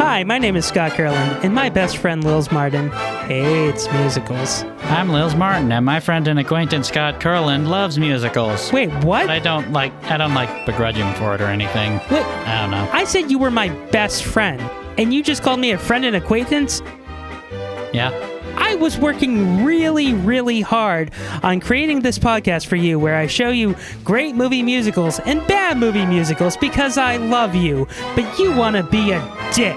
Hi, my name is Scott Kurland, and my best friend Lils Martin hates musicals. I'm Lils Martin, and my friend and acquaintance Scott Kurland loves musicals. Wait, what? But I don't like I don't like begrudge him for it or anything. Wait, I don't know. I said you were my best friend, and you just called me a friend and acquaintance? Yeah. I was working really, really hard on creating this podcast for you where I show you great movie musicals and bad movie musicals because I love you, but you want to be a dick.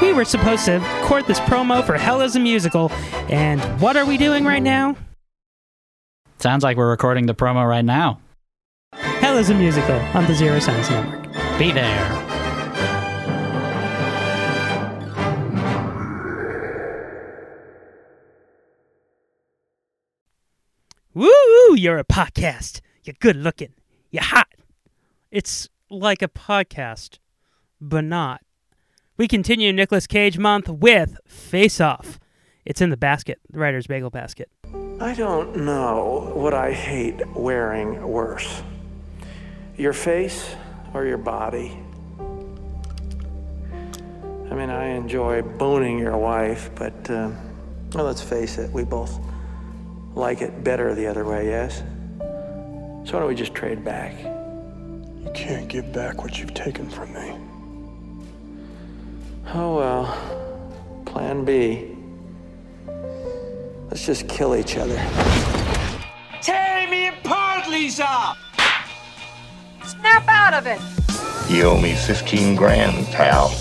We were supposed to record this promo for Hell is a Musical, and what are we doing right now? Sounds like we're recording the promo right now. Hell is a Musical on the Zero Science Network. Be there. You're a podcast. You're good looking. You're hot. It's like a podcast, but not. We continue Nicolas Cage month with Face Off. It's in the basket, the writer's bagel basket. I don't know what I hate wearing worse your face or your body. I mean, I enjoy boning your wife, but uh, well, let's face it, we both like it better the other way, yes? So why don't we just trade back? You can't give back what you've taken from me. Oh well, plan B. Let's just kill each other. Tear me apart, Lisa! Snap out of it. You owe me 15 grand, pal.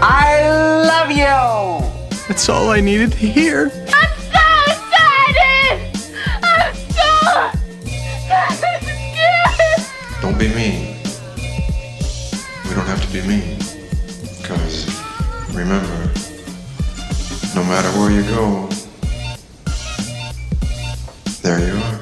I love you! That's all I needed to hear. Don't be mean. We don't have to be mean. Because remember, no matter where you go, there you are.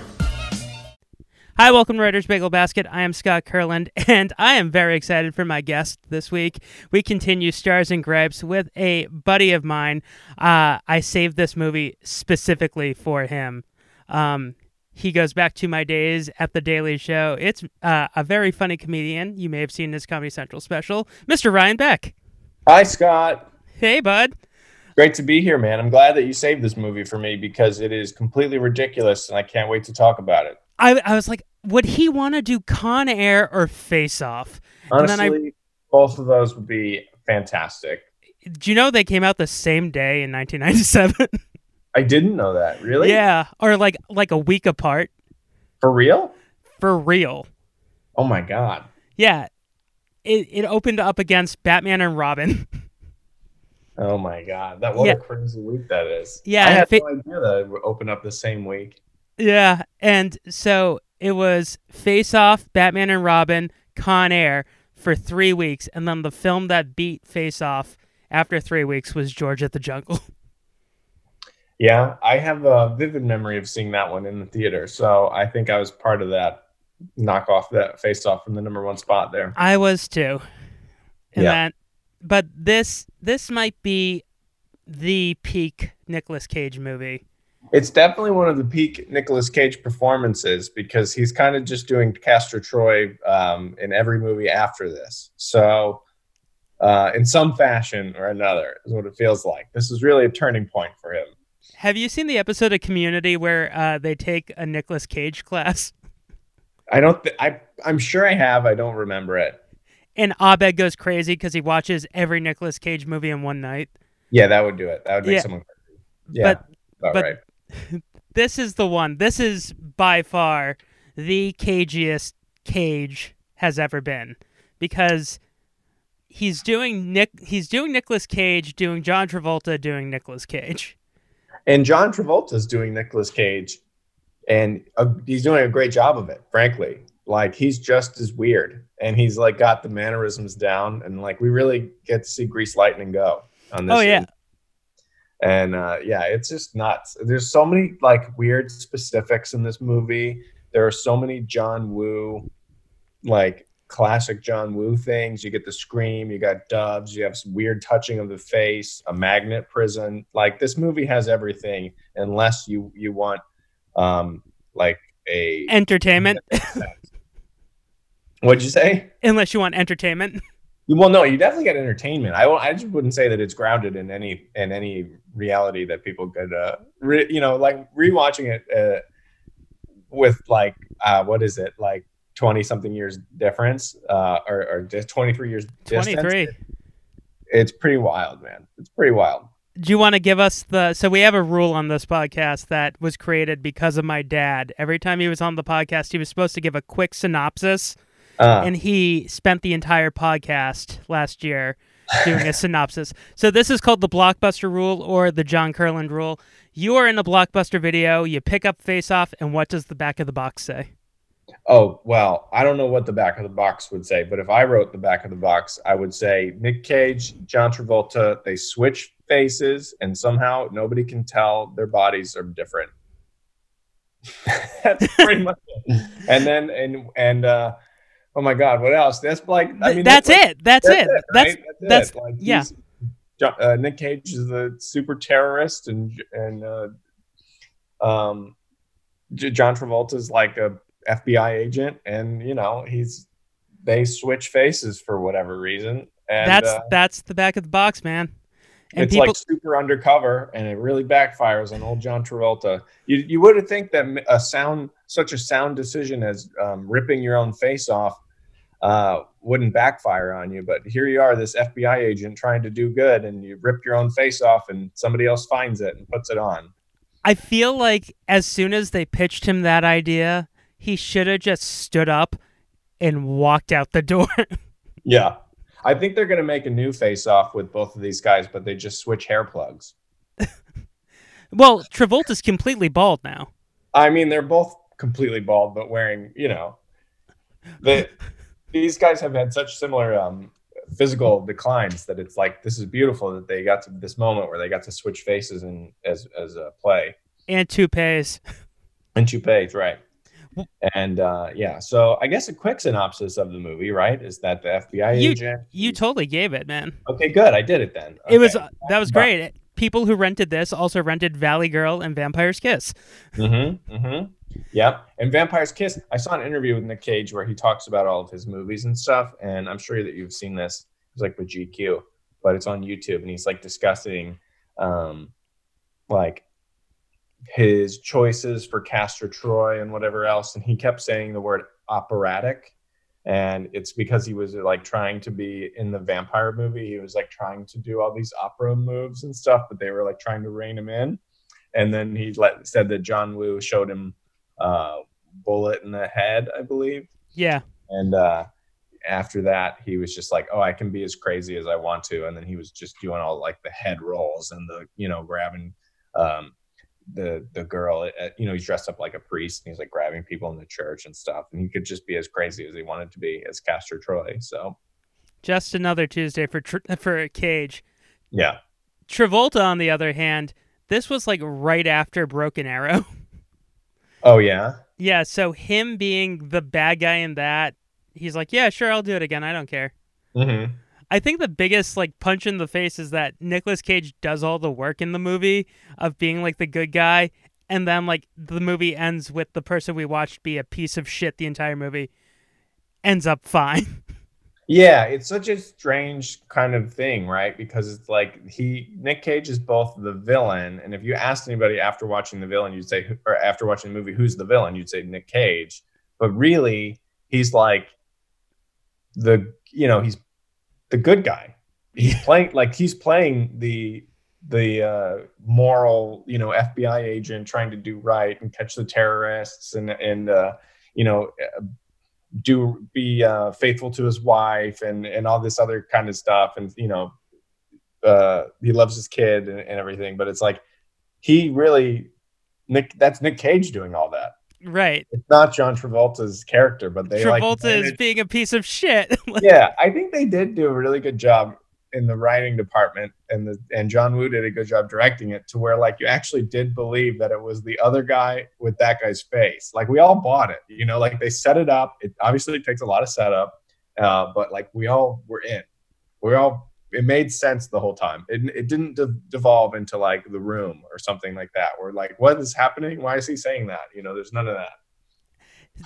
Hi, welcome to Writer's Bagel Basket. I am Scott Kurland, and I am very excited for my guest this week. We continue Stars and Gripes with a buddy of mine. Uh, I saved this movie specifically for him. Um, he goes back to my days at The Daily Show. It's uh, a very funny comedian. You may have seen his Comedy Central special, Mr. Ryan Beck. Hi, Scott. Hey, bud. Great to be here, man. I'm glad that you saved this movie for me because it is completely ridiculous and I can't wait to talk about it. I, I was like, would he want to do Con Air or Face Off? Then I- Honestly, both of those would be fantastic. Do you know they came out the same day in 1997? I didn't know that. Really? Yeah, or like like a week apart For real? for real. Oh my god. Yeah, it it opened up against Batman and Robin. Oh my god. That what Yeah. a crazy week that is. Yeah, I had fa- no idea that it would open up the same week. yeah, and so it was Face Off, Batman and Robin, Con Air for three weeks, and then the film that beat Face Off after three weeks was George of the Jungle. Yeah, I have a vivid memory of seeing that one in the theater. So I think I was part of that knock off that face off from the number one spot there. I was too. And Yeah. that but this this might be the peak Nicolas Cage movie. It's definitely one of the peak Nicolas Cage performances because he's kind of just doing Castor Troy um, in every movie after this. So, uh, in some fashion or another, is what it feels like. This is really a turning point for him. Have you seen the episode of Community where uh, they take a Nicolas Cage class I don't. Th- I I'm sure I have. I don't remember it. and Abed goes crazy because he watches every Nicolas Cage movie in one night? Yeah, that would do it. That would make Yeah. someone. Crazy. Yeah, But but- right. This is the one. This is by far the cagiest Cage has ever been because he's doing Nick. He's doing Nicolas Cage, doing John Travolta, doing Nicolas Cage. And John Travolta's doing Nicolas Cage, and uh, he's doing a great job of it. Frankly, like he's just as weird, and he's like got the mannerisms down, and like we really get to see Grease Lightning go on this. Oh, yeah. end. And uh, yeah, it's just nuts. There's so many like weird specifics in this movie. There are so many John Woo, like classic John Woo things. You get the scream, you got doves, you have some weird touching of the face, a magnet prison. Like this movie has everything, unless you you want um like a Entertainment, what'd you say? unless you want entertainment. Well, no, you definitely get entertainment. I I just wouldn't say that it's grounded in any in any reality that people could, uh, re, you know, like rewatching it uh, with like uh, what is it like twenty something years difference, uh, or, or twenty three years distance. 23. It's pretty wild, man. It's pretty wild. Do you want to give us the so we have a rule on this podcast that was created because of my dad. Every time he was on the podcast, he was supposed to give a quick synopsis, Uh, and he spent the entire podcast last year doing a synopsis. So this is called the blockbuster rule or the John Curland rule. You are in a blockbuster video, you pick up face off, and what does the back of the box say? Oh, well, I don't know what the back of the box would say, but if I wrote the back of the box, I would say Nick Cage, John Travolta, they switch faces and somehow nobody can tell their bodies are different. That's pretty much it. And then and and uh oh my god, what else? That's like I mean that's like- it. That's, it. right? That's that's. Like, yeah. uh, Nick Cage is the super terrorist, and and uh, um, John Travolta's like a FBI agent, and you know he's they switch faces for whatever reason, and that's uh, that's the back of the box, man. And it's people like super undercover, and it really backfires on old John Travolta. You you would think that a sound such a sound decision as um, ripping your own face off uh, wouldn't backfire on you, but here you are, this FBI agent trying to do good, and you rip your own face off, and somebody else finds it and puts it on. I feel like as soon as they pitched him that idea, he should have just stood up and walked out the door. Yeah. I think they're going to make a new face off with both of these guys, but they just switch hair plugs. well, Travolta's completely bald now. I mean, they're both completely bald, but wearing, you know, the these guys have had such similar um, physical declines that it's like this is beautiful that they got to this moment where they got to switch faces and as as a play And toupees. and toupees, right? And uh, yeah, so I guess a quick synopsis of the movie, right, is that the FBI You agent. you totally gave it, man. Okay, good. I did it then. It was Okay. that was great. People who rented this also rented Valley Girl and Vampire's Kiss. Mm-hmm. Mm-hmm. Yep. And Vampire's Kiss. I saw an interview with Nick Cage where he talks about all of his movies and stuff. And I'm sure that you've seen this. It's like with GQ, but it's on YouTube. And he's like discussing um like his choices for Castor Troy and whatever else. And he kept saying the word operatic. And it's because he was like trying to be in the vampire movie. He was like trying to do all these opera moves and stuff, but they were like trying to rein him in and then he let, said that John Woo showed him uh, bullet in the head, I believe, Yeah. and uh, after that he was just like, "Oh, I can be as crazy as I want to," and then he was just doing all like the head rolls and the you know grabbing um, the the girl. uh, You know, he's dressed up like a priest and he's like grabbing people in the church and stuff, and he could just be as crazy as he wanted to be as Castor Troy. So Just another Tuesday for for Cage. yeah, Travolta, on the other hand, this was like right after Broken Arrow. oh yeah, yeah, so him being the bad guy in that, he's like, yeah, sure, I'll do it again. I don't care. mm-hmm. I think the biggest like punch in the face is that Nicolas Cage does all the work in the movie of being like the good guy, and then like the movie ends with the person we watched be a piece of shit the entire movie. Ends up fine. Yeah, it's such a strange kind of thing, right? Because it's like he Nick Cage is both the villain, and if you asked anybody after watching the villain, you'd say, or after watching the movie, who's the villain? You'd say Nick Cage, but really, he's like the you know he's the good guy. He's playing like he's playing the the uh, moral you know FBI agent trying to do right and catch the terrorists and and uh, you know do be uh, faithful to his wife and and all this other kind of stuff. And you know uh, he loves his kid and, and everything. But it's like he really Nick that's Nick Cage doing all that right. it's not John Travolta's character but they like Travolta is being a piece of shit. yeah I think they did do a really good job in the writing department and the and John Woo did a good job directing it to where like you actually did believe that it was the other guy with that guy's face. Like we all bought it, you know, like they set it up. It obviously takes a lot of setup, uh, but like we all were in. We all it made sense the whole time. It it didn't de- devolve into like the room or something like that. We're like, what is happening? Why is he saying that? You know, there's none of that.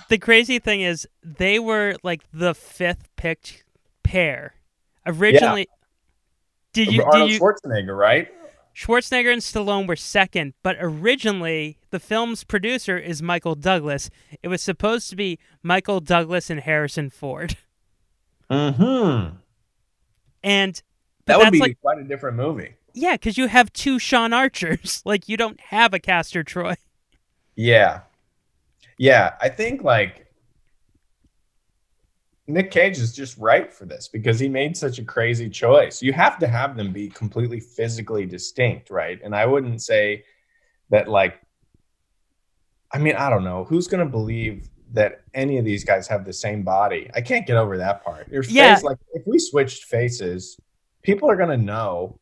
the crazy thing is they were like the fifth picked pair Originally, did you Arnold did you Schwarzenegger, right? Schwarzenegger and Stallone were second, but originally the film's producer is Michael Douglas. It was supposed to be Michael Douglas and Harrison Ford. Mm-hmm. And That would be like quite a different movie. yeah, because you have two Sean Archers. Like you don't have a Castor Troy. Yeah. Yeah. I think like Nick Cage is just right for this because he made such a crazy choice. You have to have them be completely physically distinct, right? And I wouldn't say that like I mean, I don't know. Who's going to believe that any of these guys have the same body? I can't get over that part. Your Yeah. face like if we switched faces, people are going to know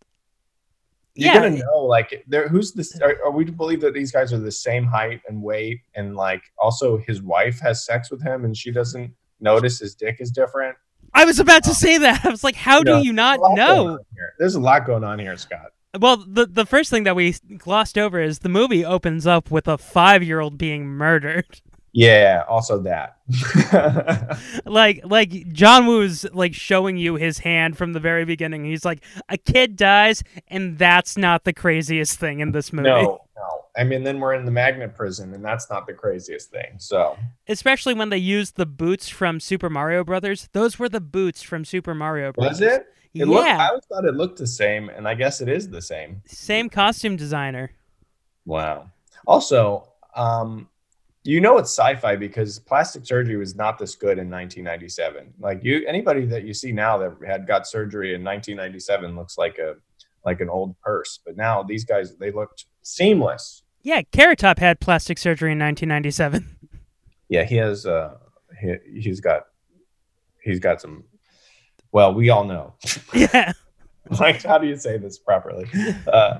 you're Yeah. gonna know like there who's this are, are we to believe that these guys are the same height and weight and like also his wife has sex with him and she doesn't notice his dick is different I was about to say that. I was like, how do know, you not There's a lot going know? there's a lot going on here scott Well, the the first thing that we glossed over is the movie opens up with a five year old being murdered. yeah also that like like John Woo's like showing you his hand from the very beginning. He's like, a kid dies, and that's not the craziest thing in this movie. no no i mean then we're in the magnet prison and that's not the craziest thing so Especially when they used the boots from Super Mario Brothers. Those were the boots from Super Mario Brothers. was it Yeah. it looked, i always thought it looked the same and i guess it is the same Same costume designer. Wow. Also, um, you know it's sci-fi because plastic surgery was not this good in 1997. Like you, anybody that you see now that had got surgery in 1997 looks like a like an old purse. But now these guys, they looked seamless. Yeah, Carrot Top had plastic surgery in 1997. Yeah, he has. Uh, he, he's got. He's got some. Well, we all know. yeah, like, how do you say this properly? Uh,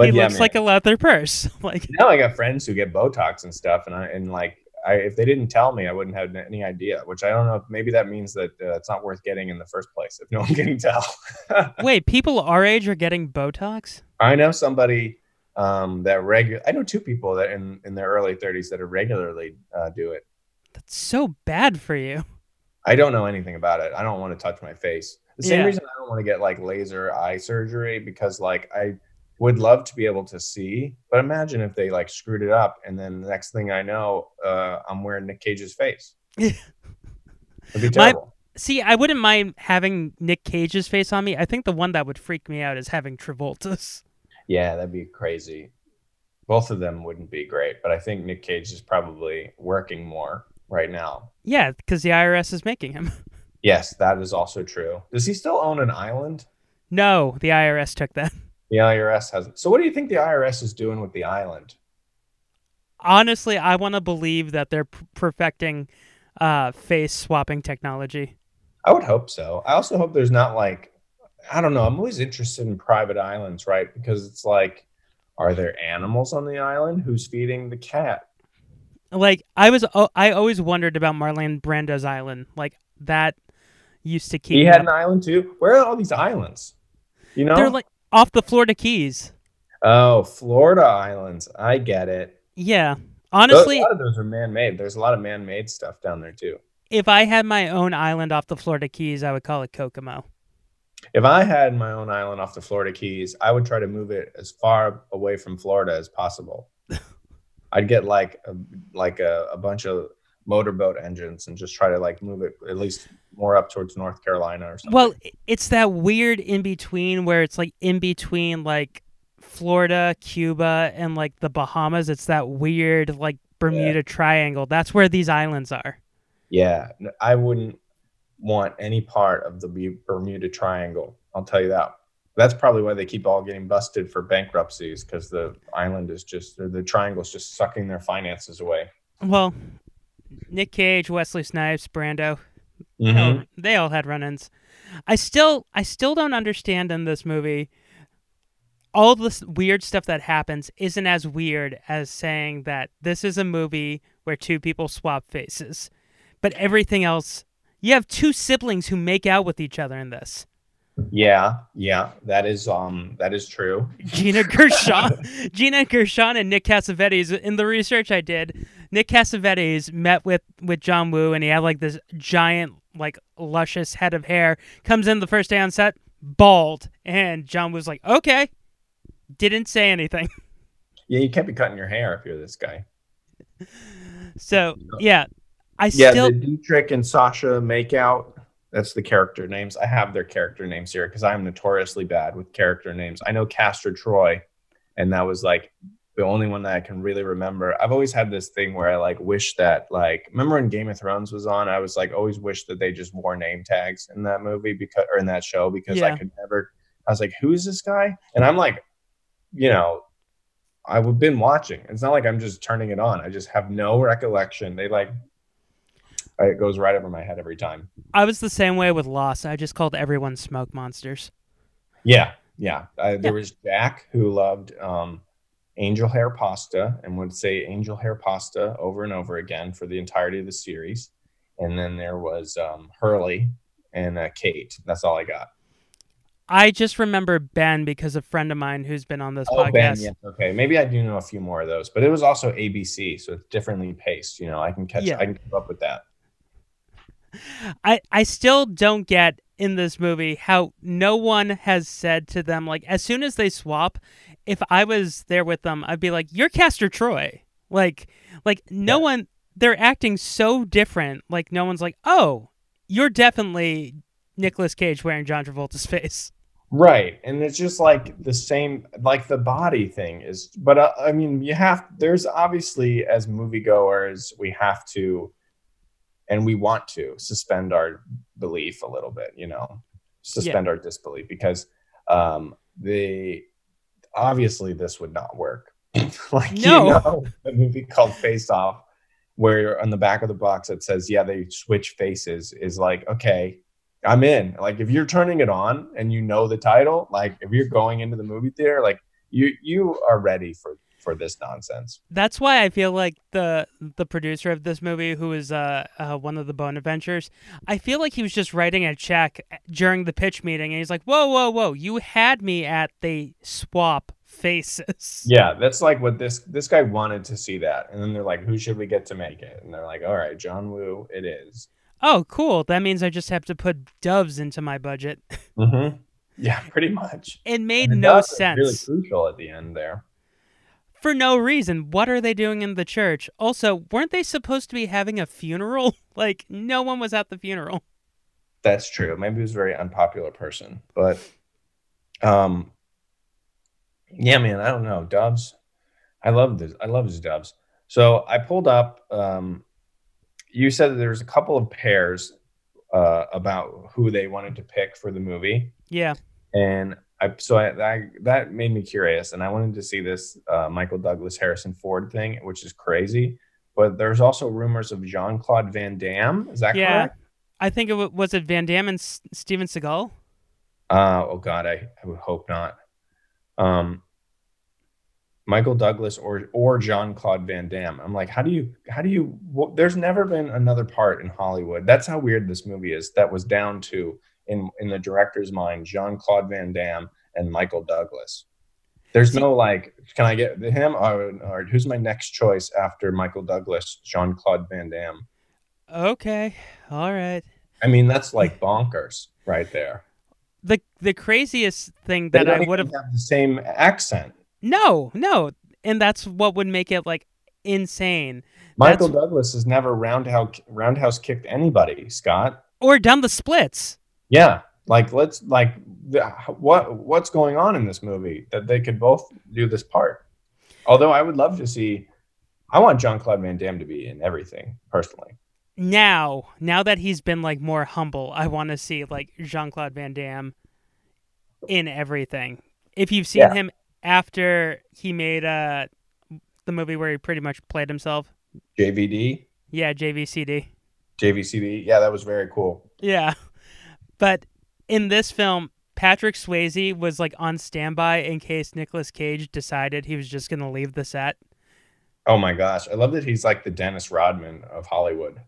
but he yeah, looks man. like a leather purse. Like, now I got friends who get Botox and stuff, and I and like I if they didn't tell me, I wouldn't have any idea. Which I don't know. Maybe that means that uh, it's not worth getting in the first place if no one can tell. wait, people our age are getting Botox? I know somebody um, that regular. I know two people that in in their early 30s that are regularly uh, do it. That's so bad for you. I don't know anything about it. I don't want to touch my face. The same Yeah. reason I don't want to get like laser eye surgery because like I would love to be able to see, but imagine if they like screwed it up and then the next thing I know, uh, I'm wearing Nick Cage's face. It'd be My- terrible. See, I wouldn't mind having Nick Cage's face on me. I think the one that would freak me out is having Travolta's. Yeah, that'd be crazy. Both of them wouldn't be great, but I think Nick Cage is probably working more right now. Yeah, because the IRS is making him. Yes, that is also true. Does he still own an island? No, the IRS took that. The IRS hasn't. So, what do you think the IRS is doing with the island? Honestly, I want to believe that they're perfecting uh, face swapping technology. I would hope so. I also hope there's not like, I don't know. I'm always interested in private islands, right? Because it's like, are there animals on the island? Who's feeding the cat? Like I was, oh, I always wondered about Marlon Brando's island. Like that used to keep. He had up. an island too. Where are all these islands? You know? They're like off the Florida Keys. oh, Florida islands. I get it. Yeah, honestly, a lot of those are man-made. There's a lot of man-made stuff down there too. if I had my own island off the Florida Keys, I would call it Kokomo. If I had my own island off the Florida Keys, I would try to move it as far away from Florida as possible. I'd get like a, like a, a bunch of motorboat engines and just try to like move it at least more up towards North Carolina or something. Well, it's that weird in between where it's like in between like Florida, Cuba, and like the Bahamas. It's that weird like Bermuda Triangle. That's where these islands are. yeah, I wouldn't want any part of the Bermuda Triangle. I'll tell you that. That's probably why they keep all getting busted for bankruptcies because the island is just or the triangle is just sucking their finances away. Well, Nick Cage, Wesley Snipes, Brando, Mhm. Oh, they all had run-ins. I still, I still don't understand in this movie. All this weird stuff that happens isn't as weird as saying that this is a movie where two people swap faces, but everything else. You have two siblings who make out with each other in this. Yeah, yeah, that is um that is true. Gina Gershon, Gina Gershon, and Nick Cassavetes. In the research I did, Nick Cassavetes met with with John Woo, and he had like this giant like luscious head of hair, comes in the first day on set, bald, and John was like, "Okay," didn't say anything. Yeah, you can't be cutting your hair if you're this guy. So yeah, I Yeah, still the Dietrich and Sasha makeout. That's the character names. I have their character names here because I'm notoriously bad with character names. I know Castor Troy, and that was like the only one that I can really remember. I've always had this thing where I like wish that like remember when Game of Thrones was on, I was like always wish that they just wore name tags in that movie because or in that show because I could never I was like, who is this guy? And I'm like, you know, I've been watching. It's not like I'm just turning it on. I just have no recollection. They like it goes right over my head every time. I was the same way with Lost. I just called everyone smoke monsters. Yeah, yeah. I, Yeah. there was Jack who loved um, angel hair pasta and would say angel hair pasta over and over again for the entirety of the series. And then there was um, Hurley and uh, Kate. That's all I got. I just remember Ben because a friend of mine who's been on this Oh, podcast. Ben, yes, okay. Maybe I do know a few more of those, but it was also ABC, so it's differently paced. You know, I can catch, Yeah. I can keep up with that. I I still don't get in this movie how no one has said to them like as soon as they swap, if I was there with them, I'd be like, "You're Castor Troy." Like like no Yeah. one they're acting so different. Like no one's like, "Oh, you're definitely Nicolas Cage wearing John Travolta's face." Right. And it's just like the same, like the body thing is, but uh, I mean, you have, there's obviously, as moviegoers, we have to, and we want to suspend our belief a little bit, you know, suspend our disbelief because um, the, obviously, this would not work. like, No. you know, a movie called Face Off, where on the back of the box it says, yeah, they switch faces, is like, okay, I'm in. Like if you're turning it on and you know the title, like if you're going into the movie theater, like you you are ready for for this nonsense. That's why I feel like the the producer of this movie, who is uh, uh one of the Bone Adventures, I feel like he was just writing a check during the pitch meeting, and he's like, "Whoa, whoa, whoa! You had me at they swap faces." Yeah, that's like what this this guy wanted to see that, and then they're like, "Who should we get to make it?" And they're like, "All right, John Woo, it is." Oh, cool! That means I just have to put doves into my budget. Mm-hmm. Yeah, pretty much. It made no sense Really crucial at the end there. For no reason. What are they doing in the church? Also, weren't they supposed to be having a funeral? like no one was at the funeral. That's true. Maybe he was a very unpopular person, but um, yeah, man, I don't know. Doves, I love this. I love his doves. So I pulled up. Um, you said that there's a couple of pairs uh, about who they wanted to pick for the movie, Yeah. and I so I, I that made me curious, and I wanted to see this uh, Michael Douglas Harrison Ford thing, which is crazy. But there's also rumors of Jean Claude Van Damme. Is that Yeah. correct? I think it w- was it Van Damme and S- Steven Seagal. Uh, oh God, I, I would hope not. Um, Michael Douglas or or Jean Claude Van Damme. I'm like, how do you how do you? Well, there's never been another part in Hollywood. That's how weird this movie is. That was down to in in the director's mind, Jean Claude Van Damme and Michael Douglas. There's no like, can I get him or, or who's my next choice after Michael Douglas, Jean Claude Van Damme? Okay. All right. I mean, that's like bonkers right there. The the craziest thing that I would have have the same accent. No, no. And that's what would make it like insane. Michael That's- Douglas has never roundhouse roundhouse kicked anybody, Scott. Or done the splits. Yeah, like let's like what what's going on in this movie that they could both do this part. Although I would love to see, I want Jean Claude Van Damme to be in everything personally. Now, now that he's been like more humble, I want to see like Jean-Claude Van Damme in everything. If you've seen Yeah. him after he made uh the movie where he pretty much played himself. JVD, Yeah, JVCD. JVCD, yeah, that was very cool. Yeah. But in this film, Patrick Swayze was like on standby in case Nicolas Cage decided he was just going to leave the set. Oh my gosh, I love that he's like the Dennis Rodman of Hollywood.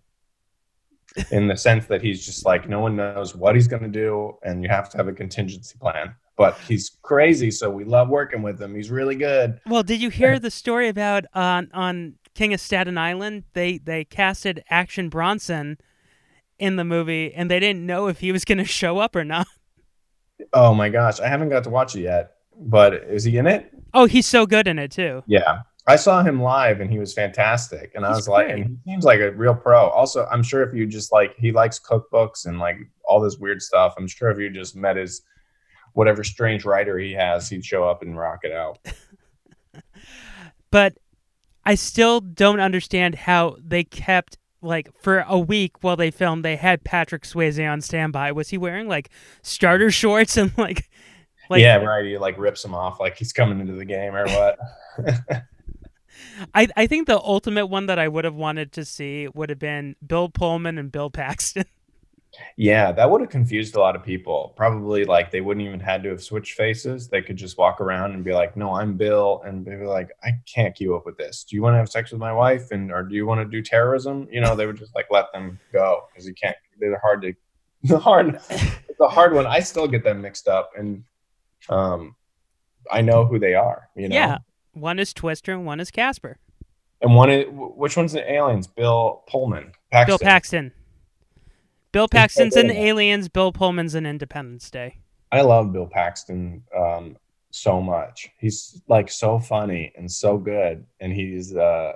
In the sense that he's just like no one knows what he's going to do, and you have to have a contingency plan. But he's crazy, so we love working with him. He's really good. Well, did you hear the story about on on King of Staten Island? They they casted Action Bronson, in the movie, and they didn't know if he was going to show up or not. Oh my gosh, I haven't got to watch it yet. But is he in it? Oh, he's so good in it too. Yeah. I saw him live and he was fantastic. And I He's was like, and he seems like a real pro. Also, I'm sure if you just like, he likes cookbooks and like all this weird stuff. I'm sure if you just met his whatever strange writer he has, he'd show up and rock it out. But I still don't understand how they kept like for a week while they filmed. They had Patrick Swayze on standby. Was he wearing like starter shorts and like? Like, yeah, right. He like rips him off like he's coming into the game or what. I, I think the ultimate one that I would have wanted to see would have been Bill Pullman and Bill Paxton. yeah, that would have confused a lot of people. Probably like they wouldn't even had to have switched faces. They could just walk around and be like, "No, I'm Bill," and they be like, "I can't keep up with this. Do you want to have sex with my wife, and or do you want to do terrorism?" You know, they would just like let them go because you can't. They're hard to. The hard. It's a hard one. I still get them mixed up, and um, I know who they are. You know. Yeah, one is Twister and one is Casper. And one is which one's the aliens? Bill Pullman. Paxton. Bill Paxton. Bill Paxton's in. Aliens. Bill Pullman's in Independence Day. I love Bill Paxton um, so much. He's like so funny and so good, and he's uh,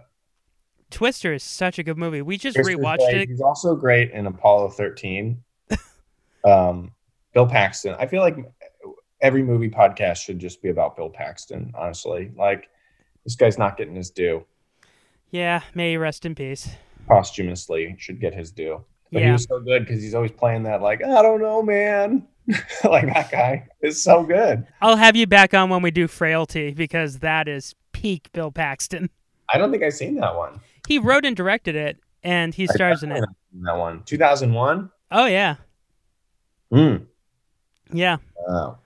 Twister is such a good movie. We just Christopher rewatched it. He's also great in Apollo 13. um, Bill Paxton. I feel like every movie podcast should just be about Bill Paxton. Honestly, like this guy's not getting his due. Yeah, may he rest in peace. Posthumously, should get his due. But he was so good because he's always playing that like I don't know, man. like that guy is so good. I'll have you back on when we do Frailty because that is peak Bill Paxton. I don't think I've seen that one. He wrote and directed it, and he stars in it. That one, 2001. Oh yeah, Mm. yeah, Oh.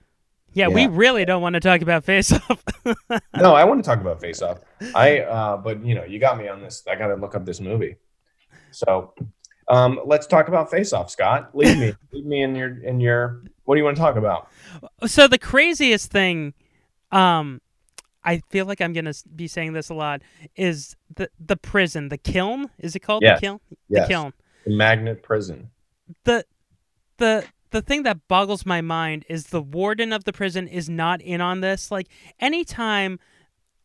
yeah. We really don't want to talk about Face Off. No, I want to talk about Face Off. I, uh, but you know, you got me on this. I got to look up this movie. So, um, let's talk about Face Off, Scott. Leave me, leave me in your in your. What do you want to talk about? so the craziest thing, um, I feel like I'm gonna be saying this a lot is the the prison, the kiln. Is it called Yes. the kiln? Yes. The kiln. The Magnet Prison. the the the thing that boggles my mind is the warden of the prison is not in on this. Like anytime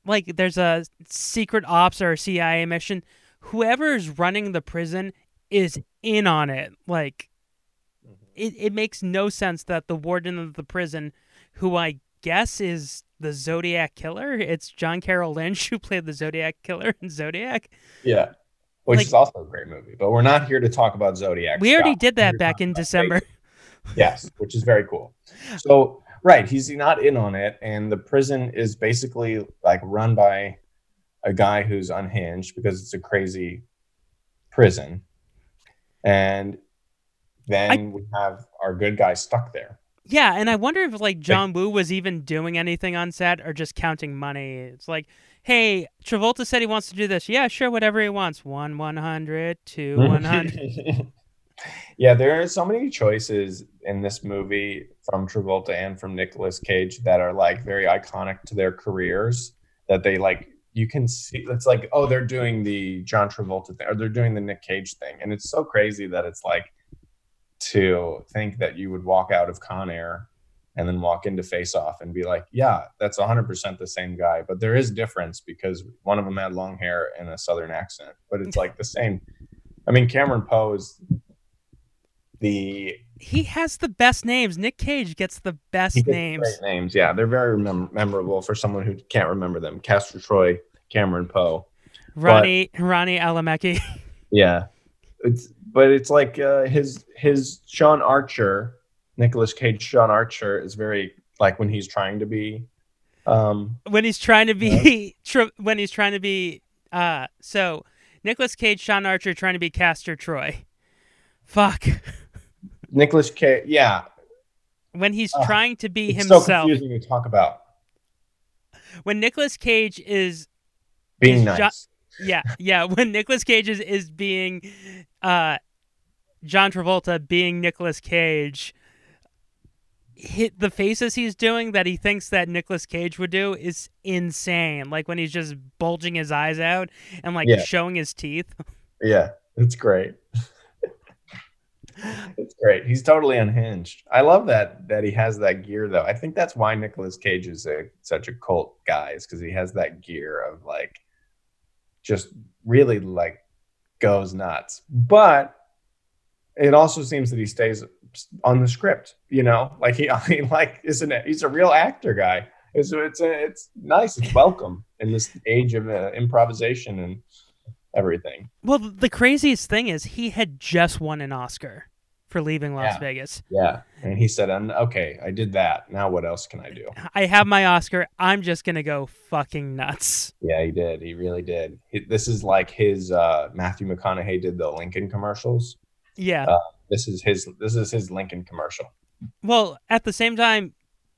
like there's a secret ops or a CIA mission, whoever is running the prison is in on it. Like mm-hmm. it, it makes no sense that the warden of the prison, who I guess is the Zodiac killer, it's John Carroll Lynch who played the Zodiac killer in Zodiac. Yeah, which Like- is also a great movie. But we're not here to talk about Zodiac. We already Scott. did We're that back in December. Yes, which is very cool. So, right, he's not in on it, and the prison is basically like run by a guy who's unhinged because it's a crazy prison, and then we have our good guy stuck there. Yeah, and I wonder if like John Woo was even doing anything on set or just counting money. It's like, hey, Travolta said he wants to do this. Yeah, sure, whatever he wants. One one hundred, two one hundred. yeah, there are so many choices in this movie from Travolta and from Nicolas Cage that are like very iconic to their careers that they like you can see it's like oh they're doing the John Travolta thing or they're doing the Nick Cage thing and it's so crazy that it's like to think that you would walk out of Con Air and then walk into Face Off and be like yeah that's 100% the same guy but there is difference because one of them had long hair and a southern accent but it's like the same I mean Cameron Poe is the He has the best names. Nick Cage gets the best names. names. Yeah, they're very mem- memorable for someone who can't remember them. Castor Troy, Cameron Poe. Ronnie Ronnie Alameki. Yeah, it's but it's like uh, his his Sean Archer, Nicolas Cage. Sean Archer is very like when he's trying to be. Um, when he's trying to be tr- when he's trying to be uh so Nicolas Cage, Sean Archer trying to be Castor Troy. Fuck. Nicolas Cage. Yeah, When he's Ugh, trying to be it's so himself. confusing to talk about when Nicolas Cage is being nice. Jo- yeah, yeah. When Nicolas Cage is, is being uh, John Travolta being Nicolas Cage, hit the faces he's doing that he thinks that Nicolas Cage would do is insane. Like when he's just bulging his eyes out and like Yeah. showing his teeth. yeah, it's great. it's great. He's totally unhinged. I love that that he has that gear though. I think that's why Nicolas Cage is a, such a cult guy, is because he has that gear of like just really like goes nuts. But it also seems that he stays on the script, you know, like he, I mean, like isn't it? He's a real actor guy. It's it's it's nice. It's welcome in this age of uh, improvisation and everything. Well, the craziest thing is he had just won an Oscar for leaving Las Yeah. Vegas. Yeah, and he said, "Um, "Okay, I did that. Now what else can I do?" I have my Oscar. I'm just gonna go fucking nuts. Yeah, he did. He really did. He, this is like his uh, Matthew McConaughey did the Lincoln commercials. Yeah. Uh, this is his. This is his Lincoln commercial. well, at the same time,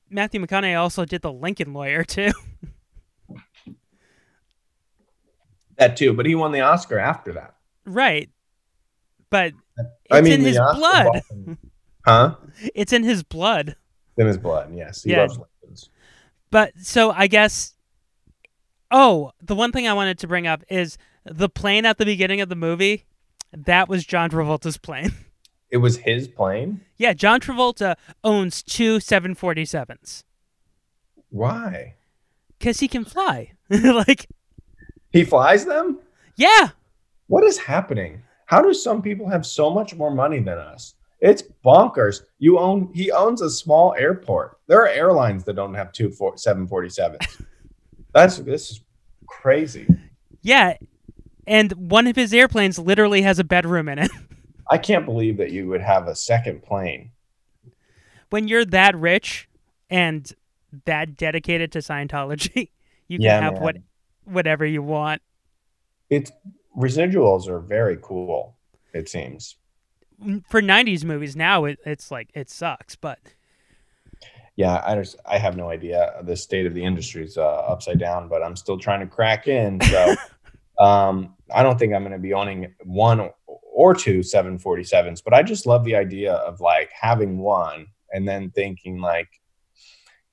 Matthew McConaughey also did the Lincoln Lawyer too. That too, but he won the Oscar after that. right. But it's I mean, in his Oscar blood. bought- Huh? It's in his blood. In his blood. Yes, he Yeah. loves Lincolns. But so I guess. Oh, the one thing I wanted to bring up is the plane at the beginning of the movie. That was John Travolta's plane. It was his plane. yeah, John Travolta owns two 747s Why? because he can fly. like, He flies them. yeah, What is happening? How do some people have so much more money than us? It's bonkers. You own. He owns a small airport. There are airlines that don't have two four, 747s. That's this is crazy. yeah. And one of his airplanes literally has a bedroom in it. I can't believe that you would have a second plane. when you're that rich and that dedicated to Scientology, you can Yeah, have man. what whatever you want. It's residuals are very cool. It seems. For '90s movies, now it, it's like it sucks, but Yeah, I just I have no idea. The state of the industry is uh, upside down, but I'm still trying to crack in. So um, I don't think I'm going to be owning one or two 747s, but I just love the idea of like having one and then thinking like,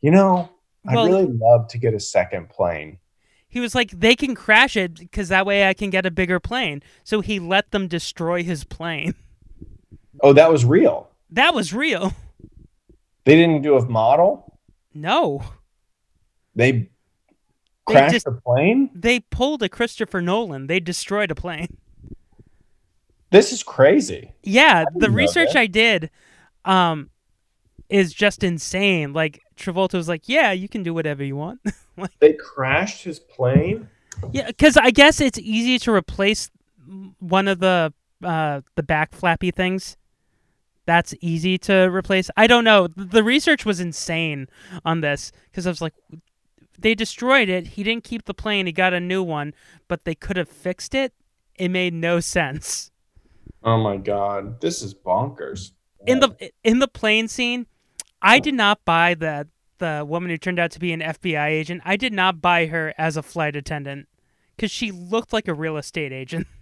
you know, Well- I'd really love to get a second plane. He was like, they can crash it because that way I can get a bigger plane. So he let them destroy his plane. Oh, that was real. That was real. They didn't do a model. No, They They crashed just- the plane. they pulled a Christopher Nolan. They destroyed a plane. This is crazy. Yeah, the research. I did, um, is just insane. Like Travolta was like, "Yeah, you can do whatever you want." like, They crashed his plane. yeah, because I guess it's easy to replace one of the uh the back flappy things. That's easy to replace. I don't know. The research was insane on this because I was like, they destroyed it. He didn't keep the plane. He got a new one, but they could have fixed it. It made no sense. Oh my god, this is bonkers. in the in the plane scene, I oh. did not buy that the woman who turned out to be an FBI agent. I did not buy her as a flight attendant because she looked like a real estate agent.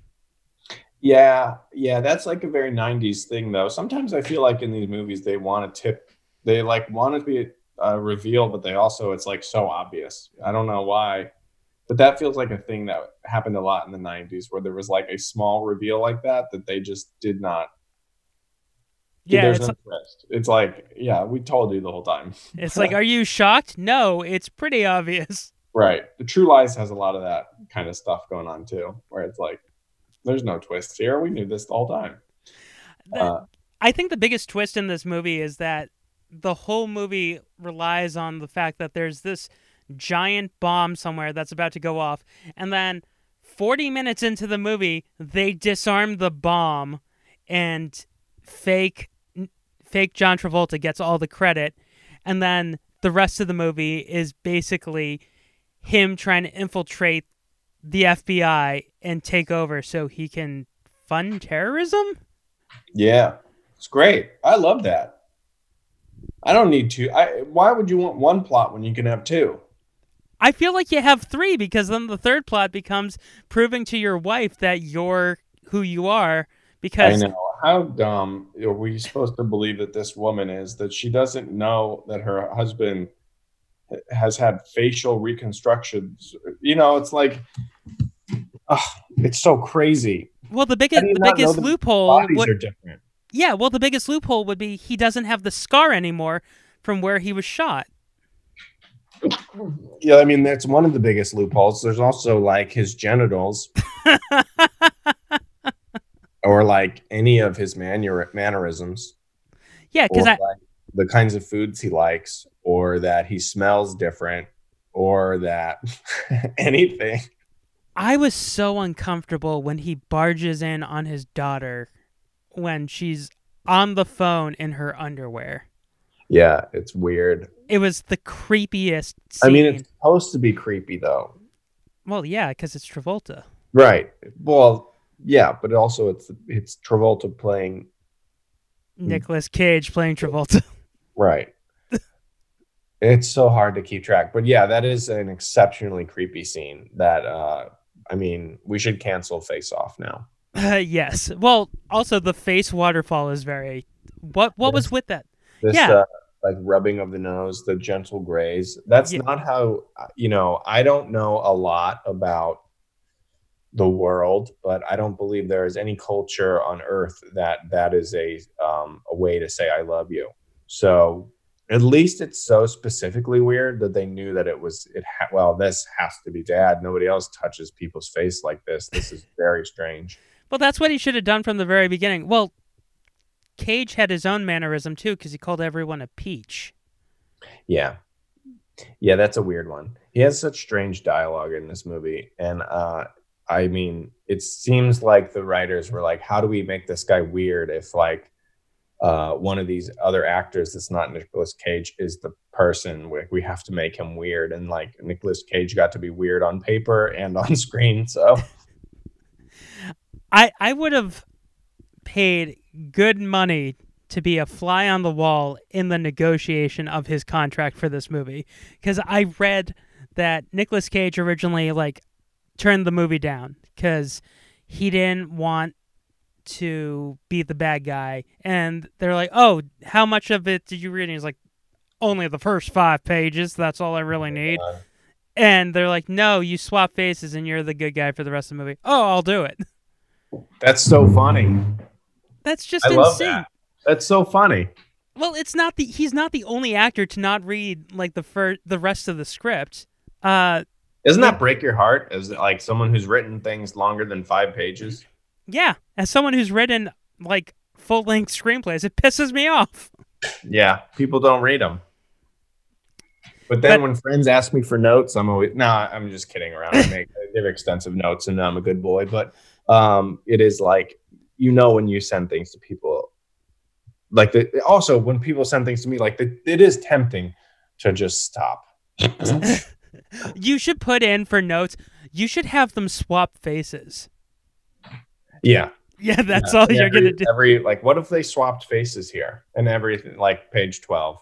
Yeah, yeah, that's like a very 90s thing though. Sometimes I feel like in these movies they want to tip they like want to be a reveal, but they also it's like so obvious. I don't know why. But that feels like a thing that happened a lot in the 90s where there was like a small reveal like that that they just did not Yeah, there's it's, no twist. It's like, yeah, we told you the whole time. it's like, are you shocked? No, it's pretty obvious. Right. The True Lies has a lot of that kind of stuff going on too, where it's like, there's no twist here. We knew this the whole time. The- Uh, I think the biggest twist in this movie is that the whole movie relies on the fact that there's this giant bomb somewhere that's about to go off, and then 40 minutes into the movie, they disarm the bomb, and fake fake John Travolta gets all the credit, and then the rest of the movie is basically him trying to infiltrate the FBI and take over so he can fund terrorism. Yeah, it's great. I love that. I don't need two. I why would you want one plot when you can have two? I feel like you have three because then the third plot becomes proving to your wife that you're who you are. I Because know how dumb are we supposed to believe that this woman is that she doesn't know that her husband has had facial reconstructions. You know, it's like, oh, it's so crazy. well, the biggest the biggest loophole Bodies would are different. Yeah, well, the biggest loophole would be he doesn't have the scar anymore from where he was shot. Yeah, I mean that's one of the biggest loopholes. There's also like his genitals, or like any of his manner- mannerisms, Yeah, because I like the kinds of foods he likes, or that he smells different, or that anything. I was so uncomfortable when he barges in on his daughter when she's on the phone in her underwear. Yeah, it's weird. It was the creepiest. Scene. I mean, it's supposed to be creepy though, well, yeah, because it's Travolta. right? Well, yeah, but also it's it's Travolta playing Nicolas Cage playing Travolta. Right. it's so hard to keep track. But yeah, that is an exceptionally creepy scene that uh I mean, we should cancel Face Off now. Uh, yes. Well, also the face waterfall is very. What what was with that? This Yeah. uh, like rubbing of the nose, the gentle graze. That's Yeah. not how you know, I don't know a lot about the world, but I don't believe there is any culture on earth that that is a um a way to say I love you. So at least it's so specifically weird that they knew that it was it ha- well this has to be dad nobody else touches people's face like this this is very strange Well, that's what he should have done from the very beginning. Well, Cage had his own mannerism too because he called everyone a peach. yeah yeah that's a weird one he has such strange dialogue in this movie and uh i mean it seems like the writers were like how do we make this guy weird if like uh one of these other actors that's not Nicolas Cage is the person? We, we have to make him weird. And like Nicolas Cage got to be weird on paper and on screen so. I I would have paid good money to be a fly on the wall in the negotiation of his contract for this movie because I read that Nicolas Cage originally like turned the movie down because he didn't want to be the bad guy. And they're like oh how much of it did you read? And he's like only the first five pages. That's all i really need. Uh, and they're like no you swap faces and you're the good guy for the rest of the movie. Oh i'll do it. That's so funny. That's just I insane. love that. That's so funny. Well, it's not the he's not the only actor to not read like the fir- the rest of the script. Uh Doesn't that break your heart as like someone who's written things longer than five pages? yeah, as someone who's written like full-length screenplays, it pisses me off. Yeah, people don't read them. But then But- when friends ask me for notes, I'm always no. I'm just kidding around. I make I give extensive notes, and I'm a good boy. But um, it is like you know when you send things to people, like the, also when people send things to me, like the, it is tempting to just stop. You should put in for notes. You should have them swap faces. Yeah, Yeah, that's all you're every, gonna do. Every like, what if they swapped faces here and everything? Like page twelve.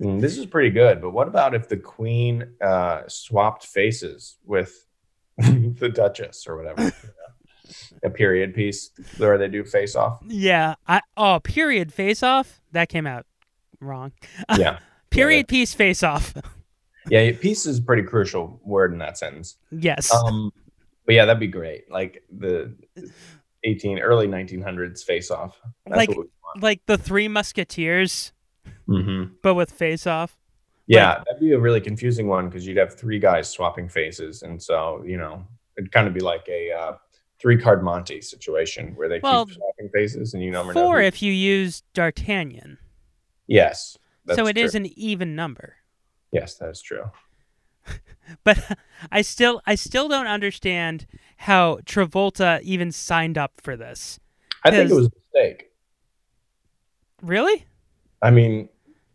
Mm, this is pretty good, but what about if the queen uh, swapped faces with the duchess or whatever? A period piece where they do face off. Yeah, I oh period face off that came out wrong. Yeah, Period piece face off. Yeah. Piece is a pretty crucial word in that sentence. yes. Um, but yeah, that'd be great. Like the eighteen early nineteen hundreds face off. That's Like- what we want. like the Three Musketeers, Mhm. but with face off. Yeah, that'd be a really confusing one because you'd have three guys swapping faces, and so you know it'd kind of be like a uh, three card Monty situation where they Well, keep swapping faces, and you know. Four if you use D'Artagnan. yes, so it true. is an even number. Yes, that's true. But I still I still don't understand how Travolta even signed up for this. I think it was a mistake. Really? I mean,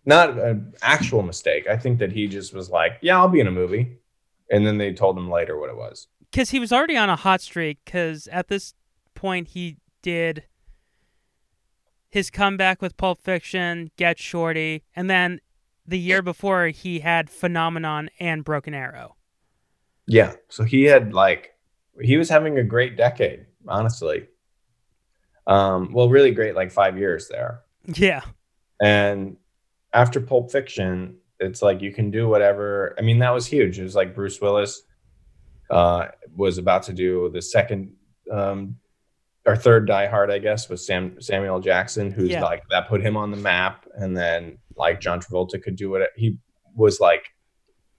not an actual mistake. I think that he just was like, "Yeah, I'll be in a movie," and then they told him later what it was. Because he was already on a hot streak. Because at this point he did his comeback with Pulp Fiction, Get Shorty, and then the year before he had Phenomenon and Broken Arrow. Yeah, so he had like he was having a great decade, honestly. Um, well, really great, like five years there. Yeah. And after Pulp Fiction, it's like you can do whatever. I mean, that was huge. It was like Bruce Willis uh, was about to do the second um, our third Die Hard, I guess, was Sam Samuel Jackson, who's Yeah. like that put him on the map, and then like John Travolta could do it. He was like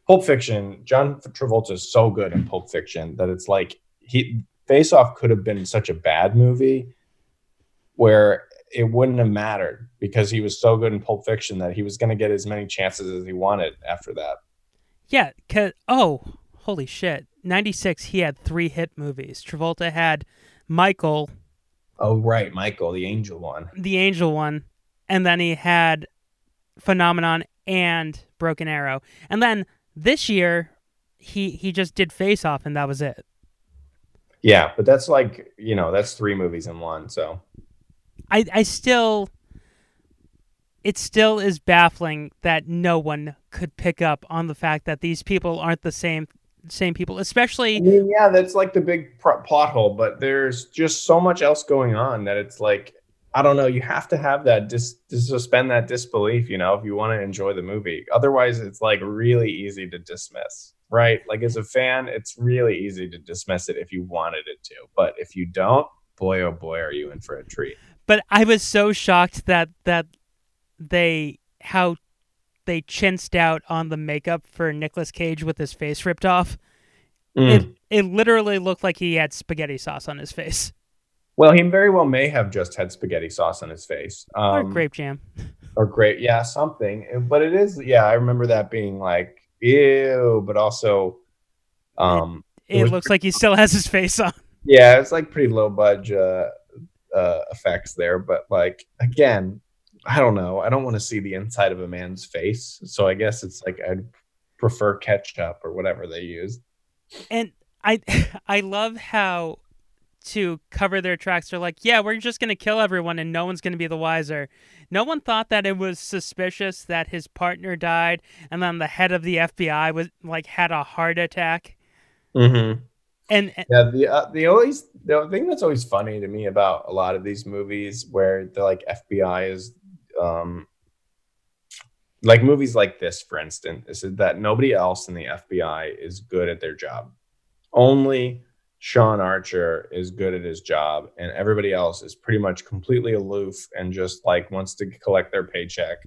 Pulp Fiction. John Travolta is so good in Pulp Fiction that it's like he Face Off could have been such a bad movie where it wouldn't have mattered because he was so good in Pulp Fiction that he was going to get as many chances as he wanted after that. Yeah, cause oh, holy shit. 96 he had 3 hit movies. Travolta had Michael, Oh right, Michael, the angel one. the angel one, and then he had Phenomenon and Broken Arrow. And then this year he he just did Face Off and that was it. Yeah, but that's like, you know, that's three movies in one, so I I still it still is baffling that no one could pick up on the fact that these people aren't the same same people, especially I mean, yeah, that's like the big plot hole, but there's just so much else going on that it's like I don't know. You have to have that dis- to suspend that disbelief, you know, if you want to enjoy the movie. Otherwise, it's like really easy to dismiss, right? Like as a fan, it's really easy to dismiss it if you wanted it to, but if you don't, boy oh boy, are you in for a treat. but I was so shocked that that they how they chinsed out on the makeup for Nicolas Cage with his face ripped off. It mm. it literally looked like he had spaghetti sauce on his face Well, he very well may have just had spaghetti sauce on his face, um, or grape jam. or grape, yeah, something. But it is, yeah, I remember that being like ew, but also, um, It, was looks like he still has his face on. yeah, it's like pretty low budget uh, uh, effects there. But like again, I don't know. I don't want to see the inside of a man's face, so I guess it's like I'd prefer ketchup or whatever they use. And I I love how to cover their tracks they're like, "Yeah, we're just going to kill everyone and no one's going to be the wiser." No one thought that it was suspicious that his partner died and then the head of the FBI was like had a heart attack. Mm-hmm. And and- Yeah, the uh, the always the thing that's always funny to me about a lot of these movies where the like FBI is um like movies like this, for instance, is that nobody else in the FBI is good at their job. Only Sean Archer is good at his job, and everybody else is pretty much completely aloof and just like wants to collect their paycheck.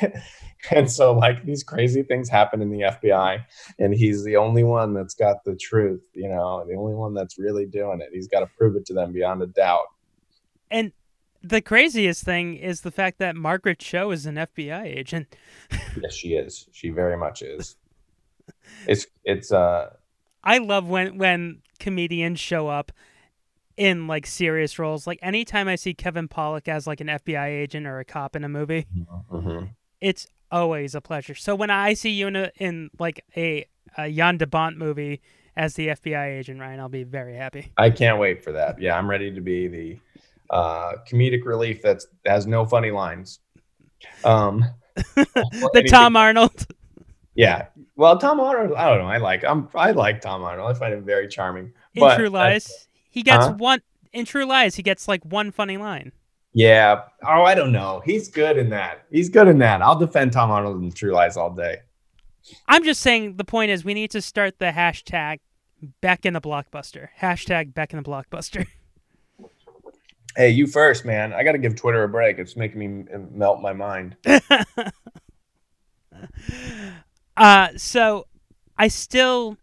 and so, like, these crazy things happen in the FBI, and he's the only one that's got the truth, you know, the only one that's really doing it. He's got to prove it to them beyond a doubt. and the craziest thing is the fact that Margaret Cho is an FBI agent. Yes, she is. She very much is. It's it's uh I love when when comedians show up in like serious roles. Like anytime I see Kevin Pollak as like an FBI agent or a cop in a movie, mhm. it's always a pleasure. So when I see you in a, in like a, a Jan de Bont movie as the FBI agent, Ryan, I'll be very happy. I can't wait for that. Yeah, I'm ready to be the uh comedic relief that's has no funny lines. Um the Tom Arnold. Yeah. Well, Tom Arnold, I don't know. I like I'm I like Tom Arnold. I find him very charming. In But True Lies, he gets Huh? one. In True Lies, he gets like one funny line. Yeah. Oh, I don't know. He's good in that. He's good in that. I'll defend Tom Arnold in True Lies all day. I'm just saying the point is we need to start the hashtag back in the blockbuster. Hashtag back in the blockbuster. Hey, you first, man. I got to give Twitter a break. It's making me melt my mind. Uh, so I still,